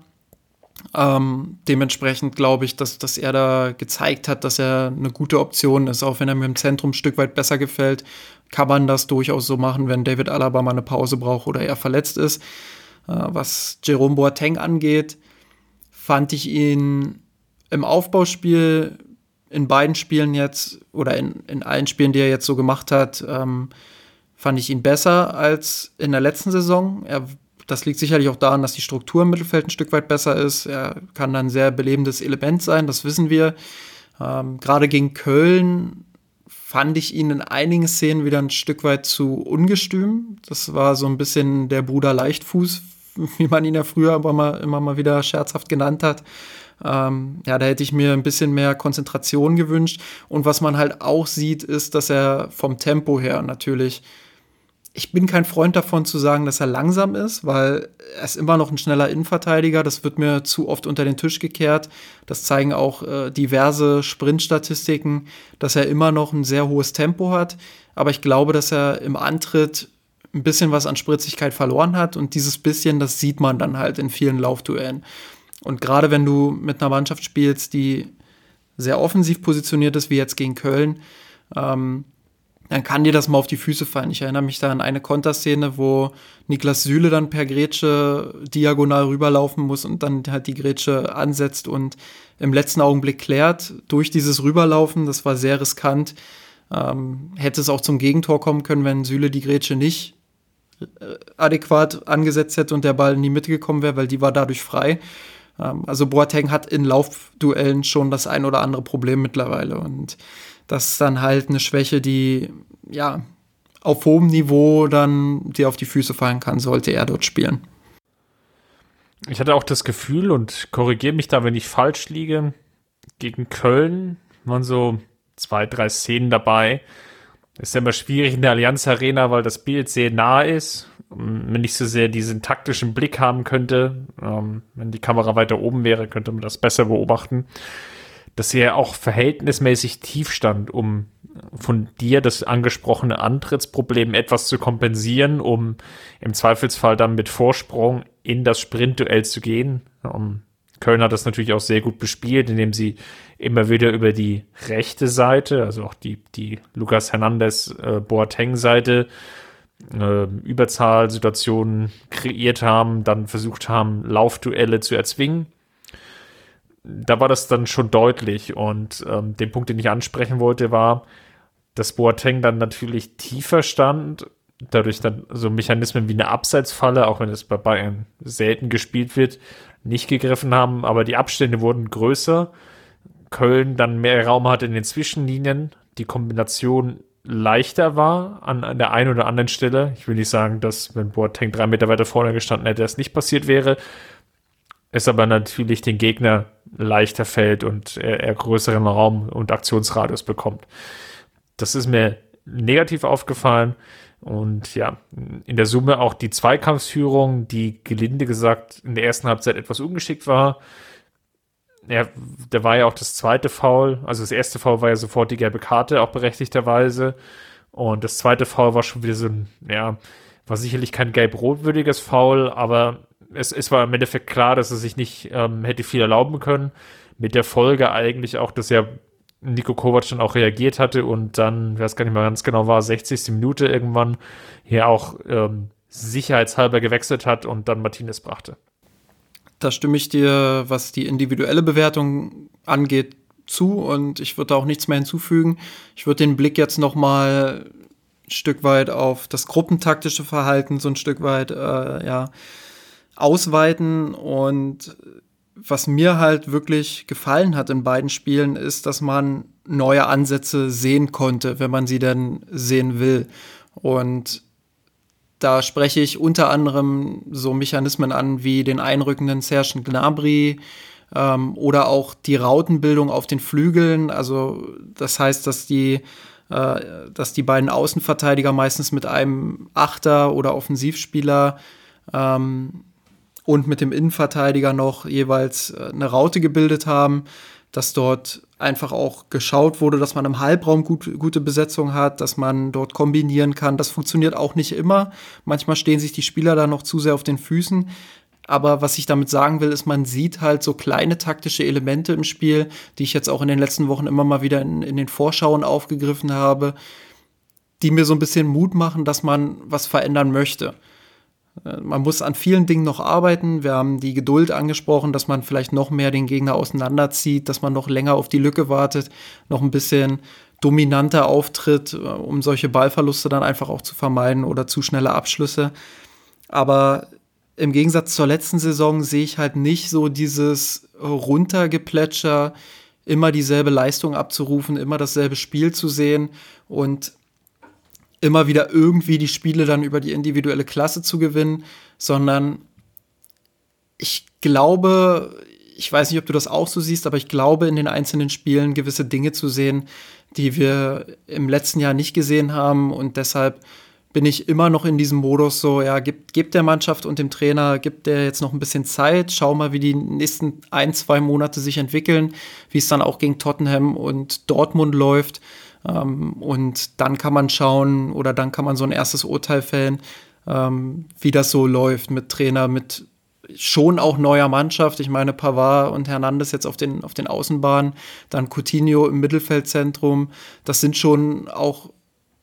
Ähm, dementsprechend glaube ich, dass, dass er da gezeigt hat, dass er eine gute Option ist, auch wenn er mir im Zentrum ein Stück weit besser gefällt, kann man das durchaus so machen, wenn David Alaba mal eine Pause braucht oder er verletzt ist. Äh, was Jerome Boateng angeht, fand ich ihn im Aufbauspiel in beiden Spielen jetzt oder in, in allen Spielen, die er jetzt so gemacht hat, ähm, fand ich ihn besser als in der letzten Saison. Er, das liegt sicherlich auch daran, dass die Struktur im Mittelfeld ein Stück weit besser ist. Er kann ein sehr belebendes Element sein, das wissen wir. Ähm, Gerade gegen Köln fand ich ihn in einigen Szenen wieder ein Stück weit zu ungestüm. Das war so ein bisschen der Bruder Leichtfuß, (laughs) wie man ihn ja früher aber mal, immer mal wieder scherzhaft genannt hat. Ähm, ja, da hätte ich mir ein bisschen mehr Konzentration gewünscht. Und was man halt auch sieht, ist, dass er vom Tempo her natürlich ich bin kein Freund davon zu sagen, dass er langsam ist, weil er ist immer noch ein schneller Innenverteidiger. Das wird mir zu oft unter den Tisch gekehrt. Das zeigen auch äh, diverse Sprintstatistiken, dass er immer noch ein sehr hohes Tempo hat. Aber ich glaube, dass er im Antritt ein bisschen was an Spritzigkeit verloren hat. Und dieses bisschen, das sieht man dann halt in vielen Laufduellen. Und gerade wenn du mit einer Mannschaft spielst, die sehr offensiv positioniert ist, wie jetzt gegen Köln, ähm, dann kann dir das mal auf die Füße fallen. Ich erinnere mich da an eine Konterszene, wo Niklas Süle dann per Grätsche diagonal rüberlaufen muss und dann halt die Grätsche ansetzt und im letzten Augenblick klärt. Durch dieses Rüberlaufen, das war sehr riskant, ähm, hätte es auch zum Gegentor kommen können, wenn Süle die Grätsche nicht äh, adäquat angesetzt hätte und der Ball in die Mitte gekommen wäre, weil die war dadurch frei. Ähm, also Boateng hat in Laufduellen schon das ein oder andere Problem mittlerweile und das ist dann halt eine Schwäche, die ja auf hohem Niveau dann dir auf die Füße fallen kann, sollte er dort spielen. Ich hatte auch das Gefühl und korrigiere mich da, wenn ich falsch liege. Gegen Köln waren so zwei, drei Szenen dabei. Ist ja immer schwierig in der Allianz Arena, weil das Bild sehr nah ist. Wenn ich so sehr diesen taktischen Blick haben könnte, ähm, wenn die Kamera weiter oben wäre, könnte man das besser beobachten dass er auch verhältnismäßig tief stand, um von dir das angesprochene Antrittsproblem etwas zu kompensieren, um im Zweifelsfall dann mit Vorsprung in das Sprintduell zu gehen. Um, Köln hat das natürlich auch sehr gut bespielt, indem sie immer wieder über die rechte Seite, also auch die, die Lucas Hernandez äh, Boateng-Seite, äh, Überzahlsituationen kreiert haben, dann versucht haben, Laufduelle zu erzwingen da war das dann schon deutlich. Und ähm, den Punkt, den ich ansprechen wollte, war, dass Boateng dann natürlich tiefer stand, dadurch dann so Mechanismen wie eine Abseitsfalle, auch wenn es bei Bayern selten gespielt wird, nicht gegriffen haben, aber die Abstände wurden größer. Köln dann mehr Raum hatte in den Zwischenlinien, die Kombination leichter war an, an der einen oder anderen Stelle. Ich will nicht sagen, dass wenn Boateng drei Meter weiter vorne gestanden hätte, das nicht passiert wäre, es aber natürlich den Gegner leichter fällt und er, er größeren Raum und Aktionsradius bekommt. Das ist mir negativ aufgefallen. Und ja, in der Summe auch die Zweikampfsführung, die gelinde gesagt in der ersten Halbzeit etwas ungeschickt war. Ja, da war ja auch das zweite Foul. Also das erste Foul war ja sofort die gelbe Karte, auch berechtigterweise. Und das zweite Foul war schon wieder so ein, ja, war sicherlich kein gelb-rotwürdiges Foul, aber es, es war im Endeffekt klar, dass er sich nicht ähm, hätte viel erlauben können. Mit der Folge eigentlich auch, dass ja Nico Kovac dann auch reagiert hatte und dann, ich weiß gar nicht mehr ganz genau, war 60. Minute irgendwann hier auch ähm, sicherheitshalber gewechselt hat und dann Martinez brachte. Da stimme ich dir, was die individuelle Bewertung angeht, zu und ich würde da auch nichts mehr hinzufügen. Ich würde den Blick jetzt noch mal ein Stück weit auf das gruppentaktische Verhalten so ein Stück weit äh, ja ausweiten und was mir halt wirklich gefallen hat in beiden Spielen, ist, dass man neue Ansätze sehen konnte, wenn man sie denn sehen will. Und da spreche ich unter anderem so Mechanismen an wie den einrückenden Serge Gnabry ähm, oder auch die Rautenbildung auf den Flügeln. Also das heißt, dass die, äh, dass die beiden Außenverteidiger meistens mit einem Achter oder Offensivspieler ähm, und mit dem Innenverteidiger noch jeweils äh, eine Raute gebildet haben, dass dort einfach auch geschaut wurde, dass man im Halbraum gut, gute Besetzung hat, dass man dort kombinieren kann. Das funktioniert auch nicht immer. Manchmal stehen sich die Spieler da noch zu sehr auf den Füßen. Aber was ich damit sagen will, ist, man sieht halt so kleine taktische Elemente im Spiel, die ich jetzt auch in den letzten Wochen immer mal wieder in, in den Vorschauen aufgegriffen habe, die mir so ein bisschen Mut machen, dass man was verändern möchte. Äh, man muss an vielen Dingen noch arbeiten. Wir haben die Geduld angesprochen, dass man vielleicht noch mehr den Gegner auseinanderzieht, dass man noch länger auf die Lücke wartet, noch ein bisschen dominanter auftritt, äh, um solche Ballverluste dann einfach auch zu vermeiden oder zu schnelle Abschlüsse. Aber im Gegensatz zur letzten Saison sehe ich halt nicht so dieses Runtergeplätscher, immer dieselbe Leistung abzurufen, immer dasselbe Spiel zu sehen und immer wieder irgendwie die Spiele dann über die individuelle Klasse zu gewinnen, sondern ich glaube, ich weiß nicht, ob du das auch so siehst, aber ich glaube, in den einzelnen Spielen gewisse Dinge zu sehen, die wir im letzten Jahr nicht gesehen haben. Und deshalb bin ich immer noch in diesem Modus so, ja, gibt, gibt der Mannschaft und dem Trainer, gibt der jetzt noch ein bisschen Zeit, schau mal, wie die nächsten ein, zwei Monate sich entwickeln, wie es dann auch gegen Tottenham und Dortmund läuft. Ähm, und dann kann man schauen oder dann kann man so ein erstes Urteil fällen, ähm, wie das so läuft mit Trainer, mit schon auch neuer Mannschaft. Ich meine, Pavard und Hernandez jetzt auf den, auf den Außenbahnen, dann Coutinho im Mittelfeldzentrum. Das sind schon auch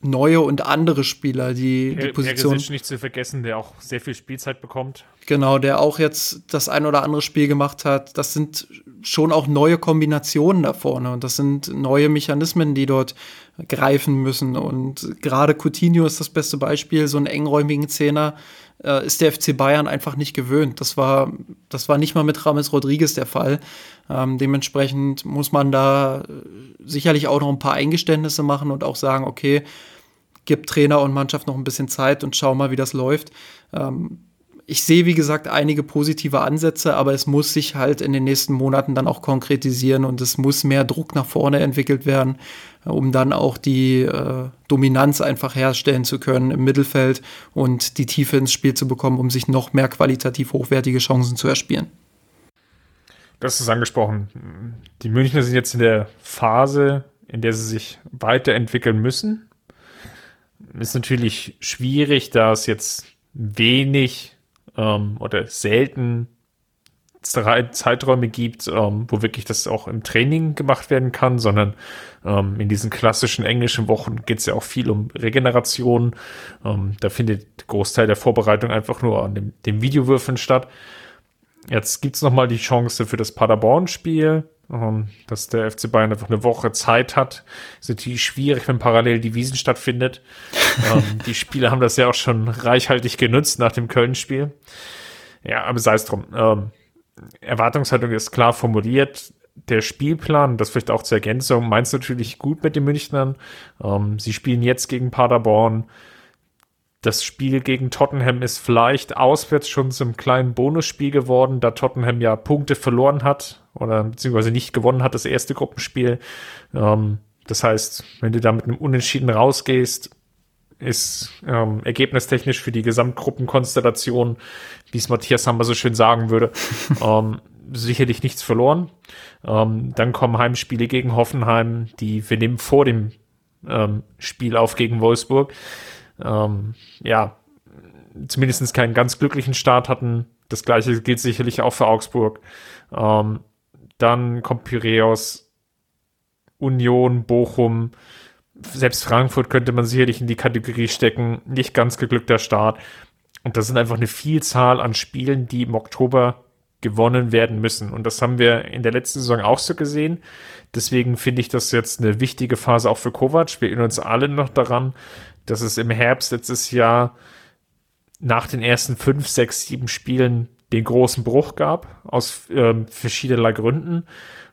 neue und andere Spieler, die die Position. nicht zu vergessen, der auch sehr viel Spielzeit bekommt. Genau, der auch jetzt das ein oder andere Spiel gemacht hat. Das sind schon auch neue Kombinationen da vorne und das sind neue Mechanismen, die dort greifen müssen. Und gerade Coutinho ist das beste Beispiel, so einen engräumigen Zehner äh, ist der FC Bayern einfach nicht gewöhnt. Das war, das war nicht mal mit Rames Rodriguez der Fall. Ähm, dementsprechend muss man da sicherlich auch noch ein paar Eingeständnisse machen und auch sagen, okay, gib Trainer und Mannschaft noch ein bisschen Zeit und schau mal, wie das läuft. Ähm, ich sehe, wie gesagt, einige positive Ansätze, aber es muss sich halt in den nächsten Monaten dann auch konkretisieren und es muss mehr Druck nach vorne entwickelt werden, um dann auch die äh, Dominanz einfach herstellen zu können im Mittelfeld und die Tiefe ins Spiel zu bekommen, um sich noch mehr qualitativ hochwertige Chancen zu erspielen. Das ist angesprochen. Die Münchner sind jetzt in der Phase, in der sie sich weiterentwickeln müssen ist natürlich schwierig, da es jetzt wenig ähm, oder selten Zeiträume gibt, ähm, wo wirklich das auch im Training gemacht werden kann, sondern ähm, in diesen klassischen englischen Wochen geht es ja auch viel um Regeneration. Ähm, da findet Großteil der Vorbereitung einfach nur an dem, dem Videowürfeln statt. Jetzt gibt es nochmal die Chance für das Paderborn-Spiel dass der FC Bayern einfach eine Woche Zeit hat. Ist natürlich schwierig, wenn parallel die Wiesen stattfindet. (laughs) ähm, die Spieler haben das ja auch schon reichhaltig genutzt nach dem Köln-Spiel. Ja, aber sei es drum. Ähm, Erwartungshaltung ist klar formuliert. Der Spielplan, das vielleicht auch zur Ergänzung, meint natürlich gut mit den Münchnern. Ähm, sie spielen jetzt gegen Paderborn das Spiel gegen Tottenham ist vielleicht auswärts schon zum kleinen Bonusspiel geworden, da Tottenham ja Punkte verloren hat oder beziehungsweise nicht gewonnen hat, das erste Gruppenspiel. Ähm, das heißt, wenn du da mit einem Unentschieden rausgehst, ist ähm, ergebnistechnisch für die Gesamtgruppenkonstellation, wie es Matthias Hammer so schön sagen würde, (laughs) ähm, sicherlich nichts verloren. Ähm, dann kommen Heimspiele gegen Hoffenheim, die wir nehmen vor dem ähm, Spiel auf gegen Wolfsburg. Ähm, ja, zumindest keinen ganz glücklichen Start hatten. Das gleiche gilt sicherlich auch für Augsburg. Ähm, dann kommt Piräus, Union, Bochum, selbst Frankfurt könnte man sicherlich in die Kategorie stecken. Nicht ganz geglückter Start. Und das sind einfach eine Vielzahl an Spielen, die im Oktober gewonnen werden müssen. Und das haben wir in der letzten Saison auch so gesehen. Deswegen finde ich das jetzt eine wichtige Phase auch für Kovac. Wir erinnern uns alle noch daran, dass es im Herbst letztes Jahr nach den ersten fünf, sechs, sieben Spielen den großen Bruch gab, aus ähm, verschiedener Gründen.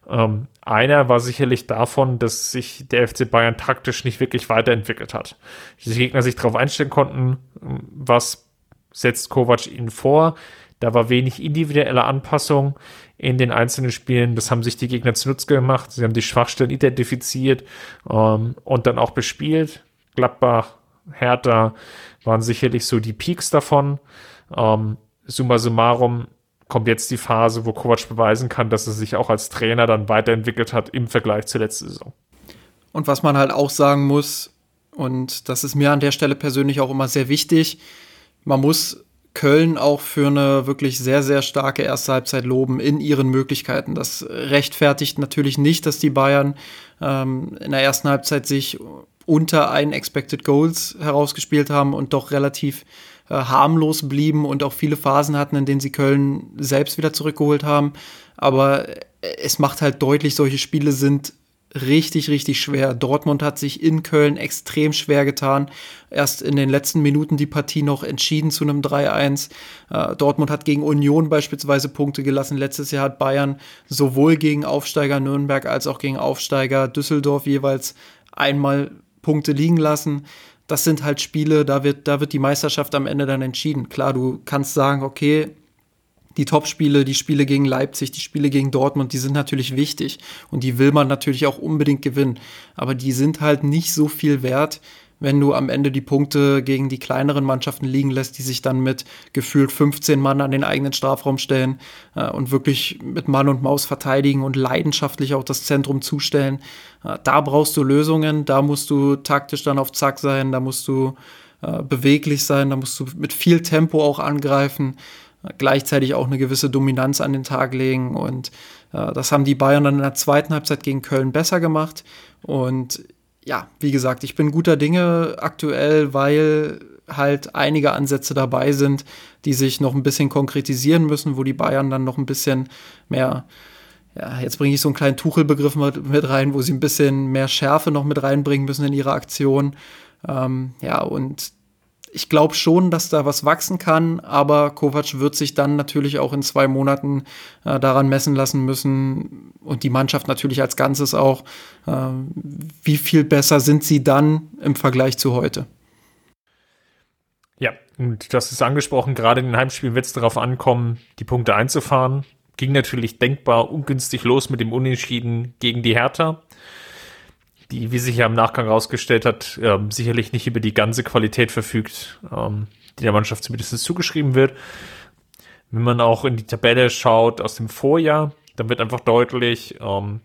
Ähm, einer war sicherlich davon, dass sich der FC Bayern taktisch nicht wirklich weiterentwickelt hat. Die Gegner sich darauf einstellen konnten, was setzt Kovac ihnen vor. Da war wenig individuelle Anpassung in den einzelnen Spielen. Das haben sich die Gegner zunutze gemacht. Sie haben die Schwachstellen identifiziert ähm, und dann auch bespielt. Gladbach, Hertha waren sicherlich so die Peaks davon. Ähm, summa summarum kommt jetzt die Phase, wo Kovac beweisen kann, dass er sich auch als Trainer dann weiterentwickelt hat im Vergleich zur letzten Saison. Und was man halt auch sagen muss, und das ist mir an der Stelle persönlich auch immer sehr wichtig, man muss Köln auch für eine wirklich sehr, sehr starke erste Halbzeit loben in ihren Möglichkeiten. Das rechtfertigt natürlich nicht, dass die Bayern ähm, in der ersten Halbzeit sich unter einen Expected Goals herausgespielt haben und doch relativ äh, harmlos blieben und auch viele Phasen hatten, in denen sie Köln selbst wieder zurückgeholt haben. Aber es macht halt deutlich, solche Spiele sind richtig, richtig schwer. Dortmund hat sich in Köln extrem schwer getan. Erst in den letzten Minuten die Partie noch entschieden zu einem 3-1. Äh, Dortmund hat gegen Union beispielsweise Punkte gelassen. Letztes Jahr hat Bayern sowohl gegen Aufsteiger Nürnberg als auch gegen Aufsteiger Düsseldorf jeweils einmal Punkte liegen lassen das sind halt Spiele, da wird, da wird die Meisterschaft am Ende dann entschieden. Klar, du kannst sagen, okay, die Top-Spiele, die Spiele gegen Leipzig, die Spiele gegen Dortmund, die sind natürlich wichtig und die will man natürlich auch unbedingt gewinnen. Aber die sind halt nicht so viel wert, wenn du am Ende die Punkte gegen die kleineren Mannschaften liegen lässt, die sich dann mit gefühlt 15 Mann an den eigenen Strafraum stellen äh, und wirklich mit Mann und Maus verteidigen und leidenschaftlich auch das Zentrum zustellen. Äh, da brauchst du Lösungen, da musst du taktisch dann auf Zack sein, da musst du äh, beweglich sein, da musst du mit viel Tempo auch angreifen äh, gleichzeitig auch eine gewisse Dominanz an den Tag legen. Und äh, das haben die Bayern dann in der zweiten Halbzeit gegen Köln besser gemacht. Und ja, wie gesagt, ich bin guter Dinge aktuell, weil halt einige Ansätze dabei sind, die sich noch ein bisschen konkretisieren müssen, wo die Bayern dann noch ein bisschen mehr, ja, jetzt bringe ich so einen kleinen Tuchelbegriff mit, rein, wo sie ein bisschen mehr Schärfe noch mit reinbringen müssen in ihre Aktion. Ähm, ja, und ich glaube schon, dass da was wachsen kann, aber Kovac wird sich dann natürlich auch in zwei Monaten äh, daran messen lassen müssen und die Mannschaft natürlich als Ganzes auch, äh, wie viel besser sind sie dann im Vergleich zu heute. Ja, und das ist angesprochen, gerade in den Heimspielen wird es darauf ankommen, die Punkte einzufahren. Ging natürlich denkbar ungünstig los mit dem Unentschieden gegen die Hertha die, wie sich ja im Nachgang herausgestellt hat, ähm, sicherlich nicht über die ganze Qualität verfügt, ähm, die der Mannschaft zumindest zugeschrieben wird. Wenn man auch in die Tabelle schaut aus dem Vorjahr, dann wird einfach deutlich, ähm,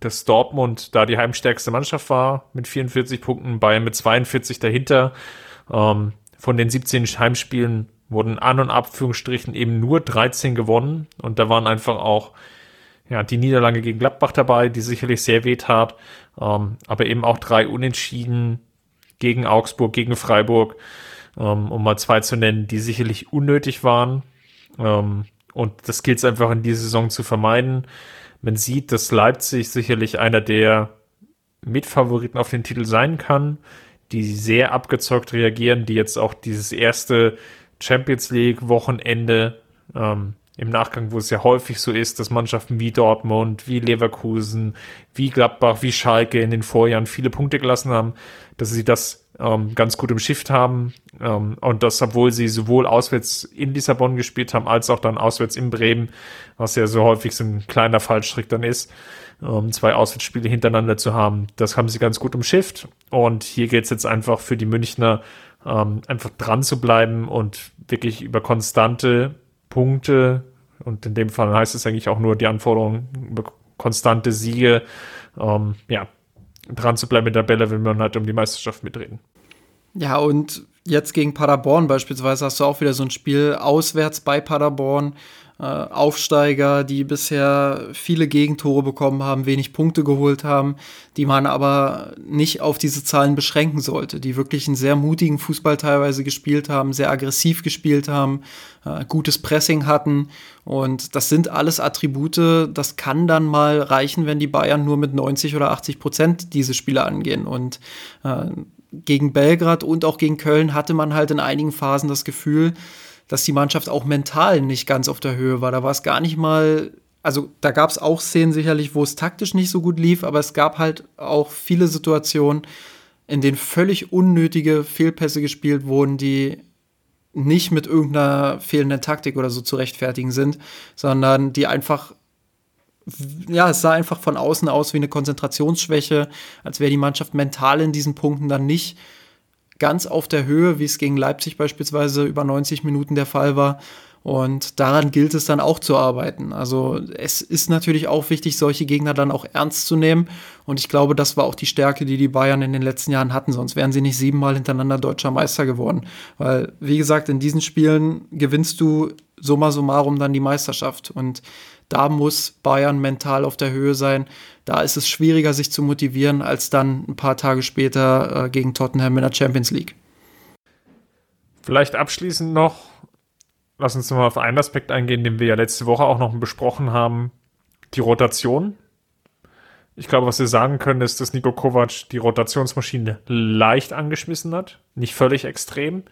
dass Dortmund da die heimstärkste Mannschaft war mit 44 Punkten, Bayern mit 42 dahinter. Ähm, von den 17 Heimspielen wurden an und Abführungsstrichen eben nur 13 gewonnen und da waren einfach auch ja, die Niederlage gegen Gladbach dabei, die sicherlich sehr weh tat, ähm, aber eben auch drei Unentschieden gegen Augsburg, gegen Freiburg, ähm, um mal zwei zu nennen, die sicherlich unnötig waren. Ähm, und das gilt es einfach in dieser Saison zu vermeiden. Man sieht, dass Leipzig sicherlich einer der Mitfavoriten auf den Titel sein kann, die sehr abgezockt reagieren, die jetzt auch dieses erste Champions League Wochenende ähm, im Nachgang, wo es ja häufig so ist, dass Mannschaften wie Dortmund, wie Leverkusen, wie Gladbach, wie Schalke in den Vorjahren viele Punkte gelassen haben, dass sie das ähm, ganz gut im Shift haben. Ähm, und das, obwohl sie sowohl auswärts in Lissabon gespielt haben, als auch dann auswärts in Bremen, was ja so häufig so ein kleiner Fallstrick dann ist, ähm, zwei Auswärtsspiele hintereinander zu haben. Das haben sie ganz gut im Shift. Und hier geht es jetzt einfach für die Münchner ähm, einfach dran zu bleiben und wirklich über konstante Punkte, und in dem Fall heißt es eigentlich auch nur die Anforderung konstante Siege, ähm, ja, dran zu bleiben mit der Bälle, wenn man halt um die Meisterschaft mitreden. Ja, und jetzt gegen Paderborn beispielsweise hast du auch wieder so ein Spiel auswärts bei Paderborn. Äh, Aufsteiger, die bisher viele Gegentore bekommen haben, wenig Punkte geholt haben, die man aber nicht auf diese Zahlen beschränken sollte, die wirklich einen sehr mutigen Fußball teilweise gespielt haben, sehr aggressiv gespielt haben, äh, gutes Pressing hatten. Und das sind alles Attribute, das kann dann mal reichen, wenn die Bayern nur mit 90 oder 80 Prozent diese Spiele angehen. Und äh, gegen Belgrad und auch gegen Köln hatte man halt in einigen Phasen das Gefühl, dass die Mannschaft auch mental nicht ganz auf der Höhe war. Da war es gar nicht mal, also da gab es auch Szenen sicherlich, wo es taktisch nicht so gut lief, aber es gab halt auch viele Situationen, in denen völlig unnötige Fehlpässe gespielt wurden, die nicht mit irgendeiner fehlenden Taktik oder so zu rechtfertigen sind, sondern die einfach ja, es sah einfach von außen aus wie eine Konzentrationsschwäche, als wäre die Mannschaft mental in diesen Punkten dann nicht ganz auf der Höhe, wie es gegen Leipzig beispielsweise über 90 Minuten der Fall war. Und daran gilt es dann auch zu arbeiten. Also es ist natürlich auch wichtig, solche Gegner dann auch ernst zu nehmen. Und ich glaube, das war auch die Stärke, die die Bayern in den letzten Jahren hatten. Sonst wären sie nicht siebenmal hintereinander deutscher Meister geworden. Weil, wie gesagt, in diesen Spielen gewinnst du summa summarum dann die Meisterschaft. Und da muss Bayern mental auf der Höhe sein. Da ist es schwieriger, sich zu motivieren, als dann ein paar Tage später äh, gegen Tottenham in der Champions League. Vielleicht abschließend noch, lass uns mal auf einen Aspekt eingehen, den wir ja letzte Woche auch noch besprochen haben, die Rotation. Ich glaube, was wir sagen können, ist, dass Nico Kovac die Rotationsmaschine leicht angeschmissen hat, nicht völlig extrem,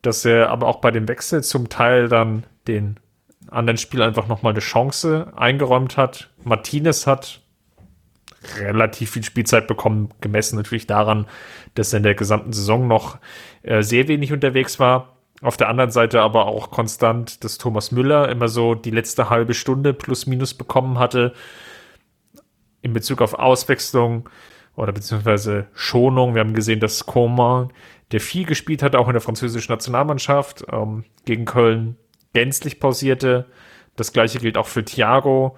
dass er aber auch bei dem Wechsel zum Teil dann den anderen Spiel einfach nochmal eine Chance eingeräumt hat. Martinez hat relativ viel Spielzeit bekommen, gemessen natürlich daran, dass er in der gesamten Saison noch äh, sehr wenig unterwegs war. Auf der anderen Seite aber auch konstant, dass Thomas Müller immer so die letzte halbe Stunde plus minus bekommen hatte in Bezug auf Auswechslung oder beziehungsweise Schonung. Wir haben gesehen, dass Coman, der viel gespielt hat, auch in der französischen Nationalmannschaft ähm, gegen Köln, gänzlich pausierte. Das gleiche gilt auch für Thiago.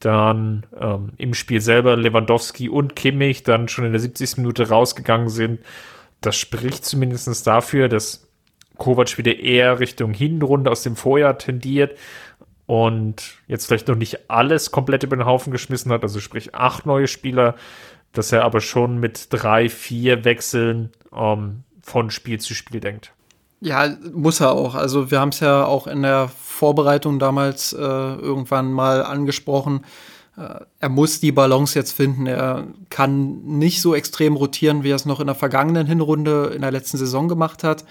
Dann ähm, im Spiel selber Lewandowski und Kimmich dann schon in der 70. Minute rausgegangen sind. Das spricht zumindest dafür, dass Kovac wieder eher Richtung Hinrunde aus dem Vorjahr tendiert und jetzt vielleicht noch nicht alles komplett über den Haufen geschmissen hat, also sprich acht neue Spieler, dass er aber schon mit drei, vier Wechseln ähm, von Spiel zu Spiel denkt. Ja, muss er auch. Also wir haben es ja auch in der Vorbereitung damals äh, irgendwann mal angesprochen. Äh, er muss die Balance jetzt finden. Er kann nicht so extrem rotieren, wie er es noch in der vergangenen Hinrunde in der letzten Saison gemacht hat.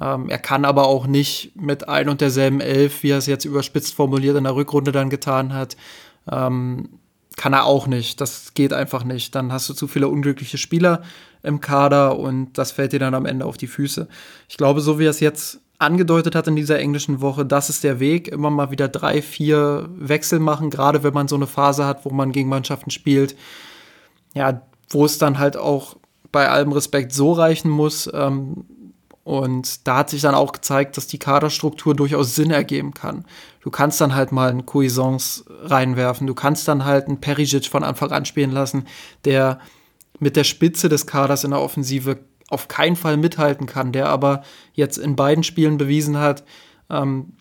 Ähm, er kann aber auch nicht mit ein und derselben Elf, wie er es jetzt überspitzt formuliert in der Rückrunde dann getan hat, ähm, kann er auch nicht. Das geht einfach nicht. Dann hast du zu viele unglückliche Spieler im Kader und das fällt dir dann am Ende auf die Füße. Ich glaube, so wie er es jetzt angedeutet hat in dieser englischen Woche, das ist der Weg. Immer mal wieder drei, vier Wechsel machen, gerade wenn man so eine Phase hat, wo man gegen Mannschaften spielt. Ja, wo es dann halt auch bei allem Respekt so reichen muss. Ähm, und da hat sich dann auch gezeigt, dass die Kaderstruktur durchaus Sinn ergeben kann. Du kannst dann halt mal einen Cuisance reinwerfen, du kannst dann halt einen Perisic von Anfang an spielen lassen, der mit der Spitze des Kaders in der Offensive auf keinen Fall mithalten kann, der aber jetzt in beiden Spielen bewiesen hat, ähm,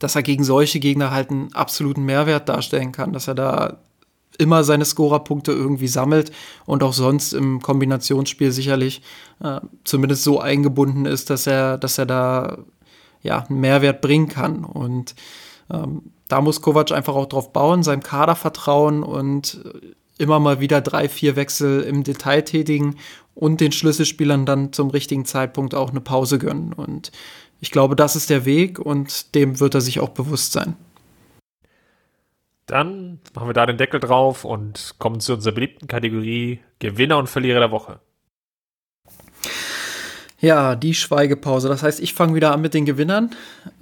dass er gegen solche Gegner halt einen absoluten Mehrwert darstellen kann, dass er da immer seine Scorerpunkte irgendwie sammelt und auch sonst im Kombinationsspiel sicherlich äh, zumindest so eingebunden ist, dass er, dass er da ja einen Mehrwert bringen kann. Und ähm, da muss Kovac einfach auch drauf bauen, seinem Kader vertrauen und immer mal wieder drei, vier Wechsel im Detail tätigen und den Schlüsselspielern dann zum richtigen Zeitpunkt auch eine Pause gönnen. Und ich glaube, das ist der Weg und dem wird er sich auch bewusst sein. Dann machen wir da den Deckel drauf und kommen zu unserer beliebten Kategorie Gewinner und Verlierer der Woche. Ja, die Schweigepause. Das heißt, ich fange wieder an mit den Gewinnern.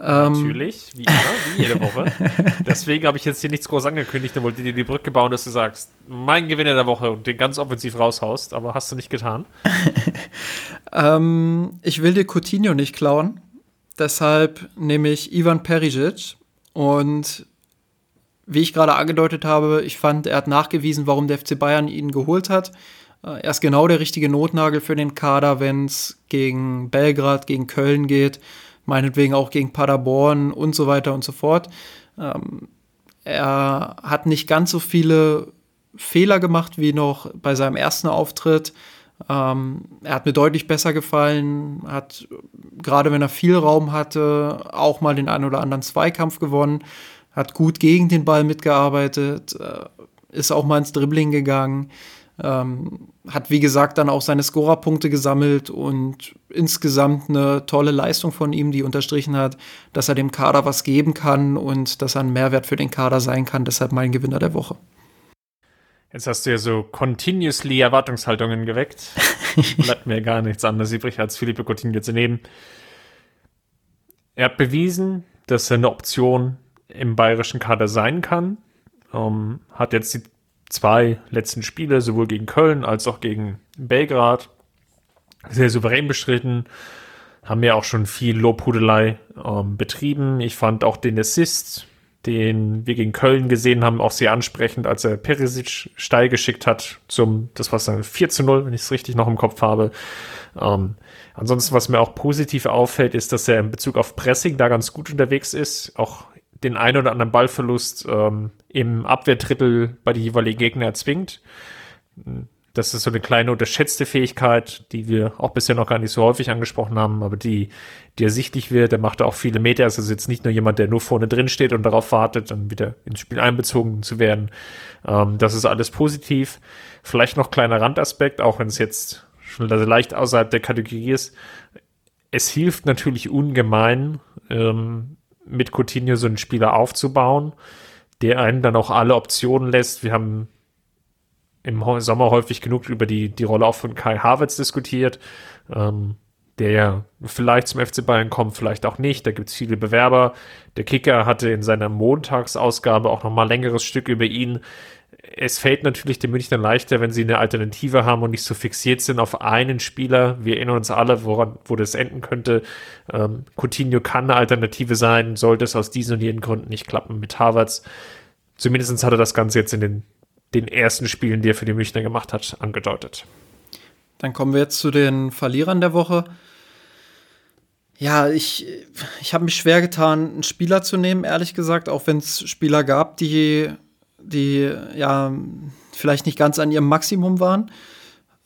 Ähm Natürlich, wie immer, wie jede Woche. (laughs) Deswegen habe ich jetzt hier nichts groß angekündigt, dann wollte dir die Brücke bauen, dass du sagst, mein Gewinner der Woche und den ganz offensiv raushaust, aber hast du nicht getan. (laughs) ähm, ich will dir Coutinho nicht klauen. Deshalb nehme ich Ivan Perisic und wie ich gerade angedeutet habe, ich fand, er hat nachgewiesen, warum der FC Bayern ihn geholt hat. Äh, er ist genau der richtige Notnagel für den Kader, wenn es gegen Belgrad, gegen Köln geht, meinetwegen auch gegen Paderborn und so weiter und so fort. Ähm, er hat nicht ganz so viele Fehler gemacht wie noch bei seinem ersten Auftritt. Ähm, er hat mir deutlich besser gefallen, hat gerade wenn er viel Raum hatte, auch mal den einen oder anderen Zweikampf gewonnen, hat gut gegen den Ball mitgearbeitet, äh, ist auch mal ins Dribbling gegangen. Ähm, hat, wie gesagt, dann auch seine Scorerpunkte gesammelt und insgesamt eine tolle Leistung von ihm, die unterstrichen hat, dass er dem Kader was geben kann und dass er ein Mehrwert für den Kader sein kann. Deshalb mein Gewinner der Woche. Jetzt hast du ja so continuously Erwartungshaltungen geweckt. (laughs) Bleibt mir gar nichts anderes übrig, als Philippe Coutinho zu nehmen. Er hat bewiesen, dass er eine Option im bayerischen Kader sein kann. Ähm, hat jetzt die zwei letzten Spiele, sowohl gegen Köln als auch gegen Belgrad, sehr souverän bestritten. Haben ja auch schon viel Lobhudelei ähm, betrieben. Ich fand auch den Assist, den wir gegen Köln gesehen haben, auch sehr ansprechend, als er Perisic steil geschickt hat zum, das war dann 4 zu 0, wenn ich es richtig noch im Kopf habe. Ähm, ansonsten, was mir auch positiv auffällt, ist, dass er in Bezug auf Pressing da ganz gut unterwegs ist, auch den einen oder anderen Ballverlust ähm, im Abwehrdrittel bei die jeweiligen Gegner erzwingt. Das ist so eine kleine unterschätzte Fähigkeit, die wir auch bisher noch gar nicht so häufig angesprochen haben, aber die, die ersichtlich wird. Der macht auch viele Meter. Es ist jetzt nicht nur jemand, der nur vorne drin steht und darauf wartet, dann wieder ins Spiel einbezogen zu werden. Ähm, das ist alles positiv. Vielleicht noch kleiner Randaspekt, auch wenn es jetzt schon leicht außerhalb der Kategorie ist. Es hilft natürlich ungemein, ähm, mit Coutinho so einen Spieler aufzubauen, der einen dann auch alle Optionen lässt. Wir haben im Sommer häufig genug über die, die Rolle auch von Kai Havertz diskutiert, ähm, der ja vielleicht zum FC Bayern kommt, vielleicht auch nicht. Da gibt es viele Bewerber. Der Kicker hatte in seiner Montagsausgabe auch noch mal längeres Stück über ihn es fällt natürlich den Münchnern leichter, wenn sie eine Alternative haben und nicht so fixiert sind auf einen Spieler. Wir erinnern uns alle, woran, wo das enden könnte. Ähm, Coutinho kann eine Alternative sein, sollte es aus diesen und jenen Gründen nicht klappen mit Harvards. Zumindest hat er das Ganze jetzt in den, den ersten Spielen, die er für die Münchner gemacht hat, angedeutet. Dann kommen wir jetzt zu den Verlierern der Woche. Ja, ich, ich habe mich schwer getan, einen Spieler zu nehmen, ehrlich gesagt, auch wenn es Spieler gab, die die ja vielleicht nicht ganz an ihrem Maximum waren.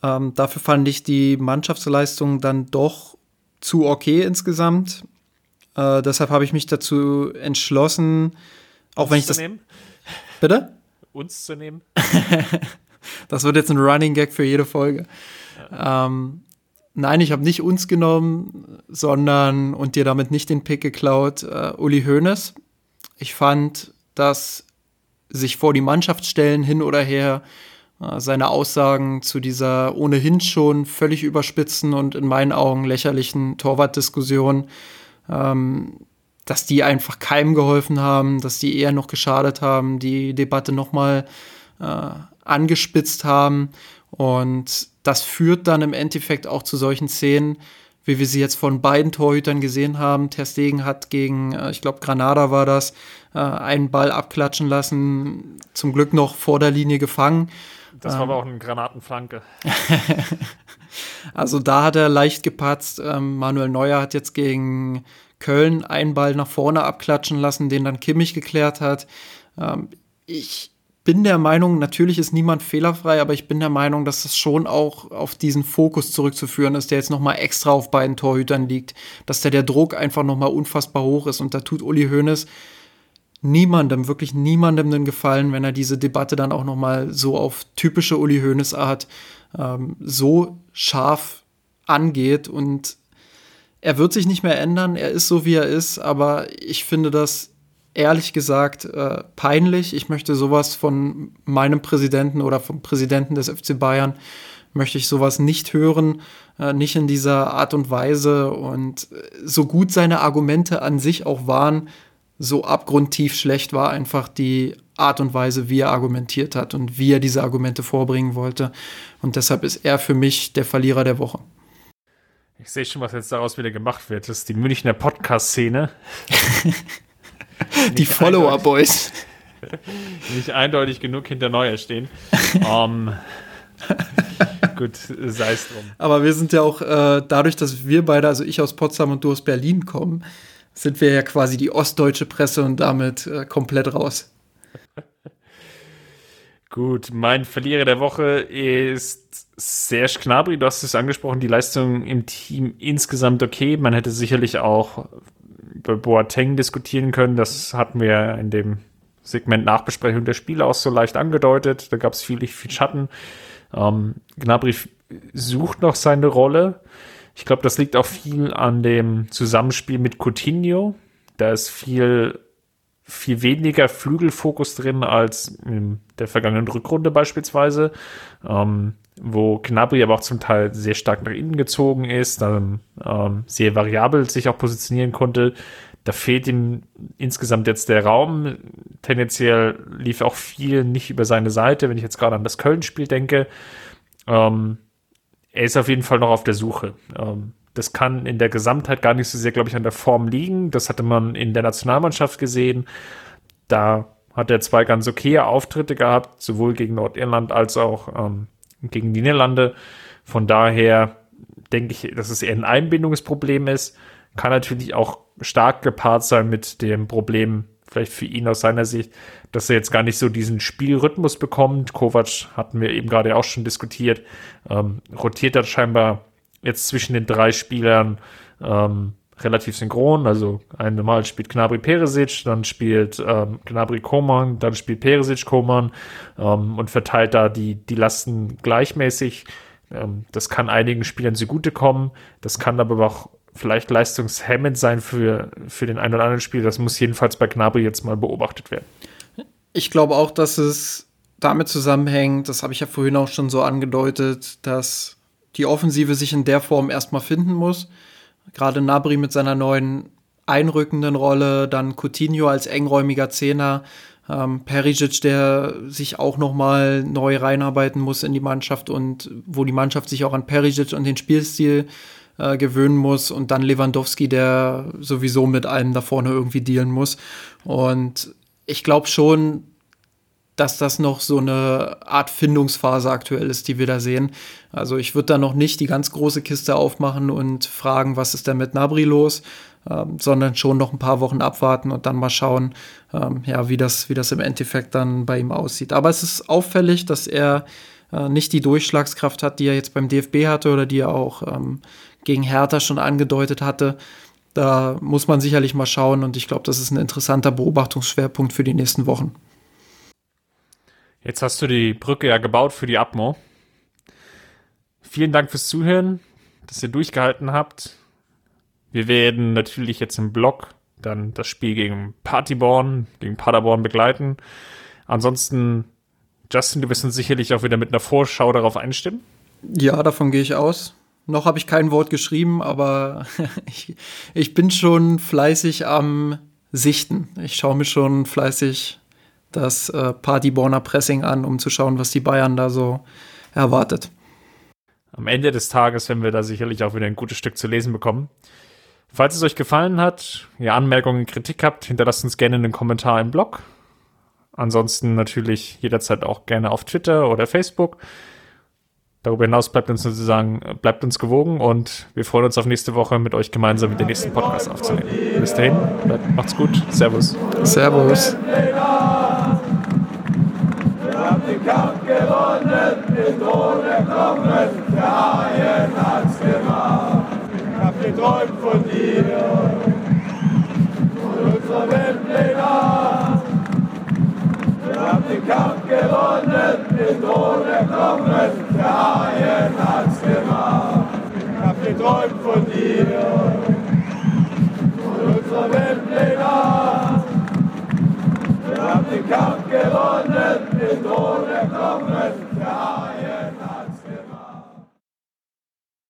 Ähm, dafür fand ich die Mannschaftsleistung dann doch zu okay insgesamt. Äh, deshalb habe ich mich dazu entschlossen, auch Uns wenn ich das. Nehmen? Bitte? Uns zu nehmen. (laughs) das wird jetzt ein Running Gag für jede Folge. Ja. Ähm, nein, ich habe nicht uns genommen, sondern und dir damit nicht den Pick geklaut, äh, Uli Hoeneß. Ich fand, dass sich vor die Mannschaft stellen, hin oder her, äh, seine Aussagen zu dieser ohnehin schon völlig überspitzen und in meinen Augen lächerlichen Torwartdiskussion, ähm, dass die einfach keinem geholfen haben, dass die eher noch geschadet haben, die Debatte nochmal äh, angespitzt haben. Und das führt dann im Endeffekt auch zu solchen Szenen, wie wir sie jetzt von beiden Torhütern gesehen haben. Ter Stegen hat gegen, äh, ich glaube, Granada war das, äh, einen Ball abklatschen lassen, zum Glück noch vor der Linie gefangen. Das war ähm, aber auch eine Granatenflanke. (laughs) also da hat er leicht gepatzt. Ähm, Manuel Neuer hat jetzt gegen Köln einen Ball nach vorne abklatschen lassen, den dann Kimmich geklärt hat. Ähm, ich bin der Meinung, natürlich ist niemand fehlerfrei, aber ich bin der Meinung, dass das schon auch auf diesen Fokus zurückzuführen ist, der jetzt noch mal extra auf beiden Torhütern liegt, dass der der Druck einfach noch mal unfassbar hoch ist und da tut Uli Hoeneß niemandem, wirklich niemandem den Gefallen, wenn er diese Debatte dann auch noch mal so auf typische Uli Hoeneß Art ähm, so scharf angeht und er wird sich nicht mehr ändern, er ist so wie er ist, aber ich finde das ehrlich gesagt äh, peinlich. Ich möchte sowas von meinem Präsidenten oder vom Präsidenten des FC Bayern möchte ich sowas nicht hören, äh, nicht in dieser Art und Weise. Und so gut seine Argumente an sich auch waren, so abgrundtief schlecht war einfach die Art und Weise, wie er argumentiert hat und wie er diese Argumente vorbringen wollte. Und deshalb ist er für mich der Verlierer der Woche. Ich sehe schon, was jetzt daraus wieder gemacht wird. Das ist die Münchner Podcast-Szene. (laughs) die Follower-Boys. (laughs) Nicht eindeutig genug hinter Neuer stehen. um, (laughs) gut, sei es drum. Aber wir sind ja auch äh, dadurch, dass wir beide, also ich aus Potsdam und du aus Berlin kommen, sind wir ja quasi die ostdeutsche Presse und damit äh, komplett raus. (laughs) Gut, mein Verlierer der Woche ist Serge Gnabry. Du hast es angesprochen, die Leistung im Team insgesamt okay. Man hätte sicherlich auch über Boateng diskutieren können. Das hatten wir in dem Segment Nachbesprechung der Spiele auch so leicht angedeutet. Da gab es viel, viel Schatten. Ähm, Gnabry sucht noch seine Rolle. Ich glaube, das liegt auch viel an dem Zusammenspiel mit Coutinho. Da ist viel viel weniger Flügelfokus drin als in der vergangenen Rückrunde beispielsweise, ähm, wo Gnabry aber auch zum Teil sehr stark nach innen gezogen ist, dann ähm, sehr variabel sich auch positionieren konnte. Da fehlt ihm insgesamt jetzt der Raum. Tendenziell lief auch viel nicht über seine Seite, wenn ich jetzt gerade an das Köln-Spiel denke. Ähm, er ist auf jeden Fall noch auf der Suche. Ähm, das kann in der Gesamtheit gar nicht so sehr, glaube ich, an der Form liegen. Das hatte man in der Nationalmannschaft gesehen. Da hat er zwei ganz okaye Auftritte gehabt, sowohl gegen Nordirland als auch ähm, gegen die Niederlande. Von daher denke ich, dass es eher ein Einbindungsproblem ist. Kann natürlich auch stark gepaart sein mit dem Problem, vielleicht für ihn aus seiner Sicht, dass er jetzt gar nicht so diesen Spielrhythmus bekommt. Kovac hatten wir eben gerade auch schon diskutiert, ähm, rotiert er scheinbar jetzt zwischen den drei Spielern ähm, relativ synchron. Also einmal spielt Knabri Peresic, dann spielt ähm, Gnabry Koman, dann spielt Peresic Koman ähm, und verteilt da die, die Lasten gleichmäßig. Ähm, das kann einigen Spielern zugutekommen. Das kann aber auch vielleicht leistungshemmend sein für, für den einen oder anderen Spieler. Das muss jedenfalls bei Gnabry jetzt mal beobachtet werden. Ich glaube auch, dass es damit zusammenhängt, das habe ich ja vorhin auch schon so angedeutet, dass die Offensive sich in der Form erstmal finden muss. Gerade Nabri mit seiner neuen einrückenden Rolle, dann Coutinho als engräumiger Zehner, ähm, Perisic, der sich auch noch mal neu reinarbeiten muss in die Mannschaft und wo die Mannschaft sich auch an Perisic und den Spielstil äh, gewöhnen muss und dann Lewandowski, der sowieso mit allem da vorne irgendwie dealen muss. Und ich glaube schon, dass das noch so eine Art Findungsphase aktuell ist, die wir da sehen. Also ich würde da noch nicht die ganz große Kiste aufmachen und fragen, was ist denn mit Nabri los, ähm, sondern schon noch ein paar Wochen abwarten und dann mal schauen, ähm, ja, wie das, wie das im Endeffekt dann bei ihm aussieht. Aber es ist auffällig, dass er äh, nicht die Durchschlagskraft hat, die er jetzt beim DFB hatte oder die er auch ähm, gegen Hertha schon angedeutet hatte. Da muss man sicherlich mal schauen und ich glaube, das ist ein interessanter Beobachtungsschwerpunkt für die nächsten Wochen. Jetzt hast du die Brücke ja gebaut für die Atmo. Vielen Dank fürs Zuhören, dass ihr durchgehalten habt. Wir werden natürlich jetzt im Blog dann das Spiel gegen Partyborn, gegen Paderborn begleiten. Ansonsten, Justin, du wirst uns sicherlich auch wieder mit einer Vorschau darauf einstimmen. Ja, davon gehe ich aus. Noch habe ich kein Wort geschrieben, aber (laughs) ich, ich bin schon fleißig am Sichten. Ich schaue mir schon fleißig das äh, Partyborner Pressing an, um zu schauen, was die Bayern da so erwartet. Am Ende des Tages werden wir da sicherlich auch wieder ein gutes Stück zu lesen bekommen. Falls es euch gefallen hat, ihr Anmerkungen, Kritik habt, hinterlasst uns gerne einen Kommentar im Blog. Ansonsten natürlich jederzeit auch gerne auf Twitter oder Facebook. Darüber hinaus bleibt uns sozusagen, bleibt uns gewogen und wir freuen uns auf nächste Woche mit euch gemeinsam mit den nächsten Podcast aufzunehmen. Bis dahin, bleibt, macht's gut. Servus. Servus den Kampf gewonnen, den Tod erkommen, der Haien hat's gemacht. Ich hab geträumt von Kampf gewonnen, den Tod erkommen, der Haien hat's gemacht. Ich hab geträumt von dir, von unserer Weltpläne. Wir haben den Kampf gewonnen, den Tod erkommen, der Haien.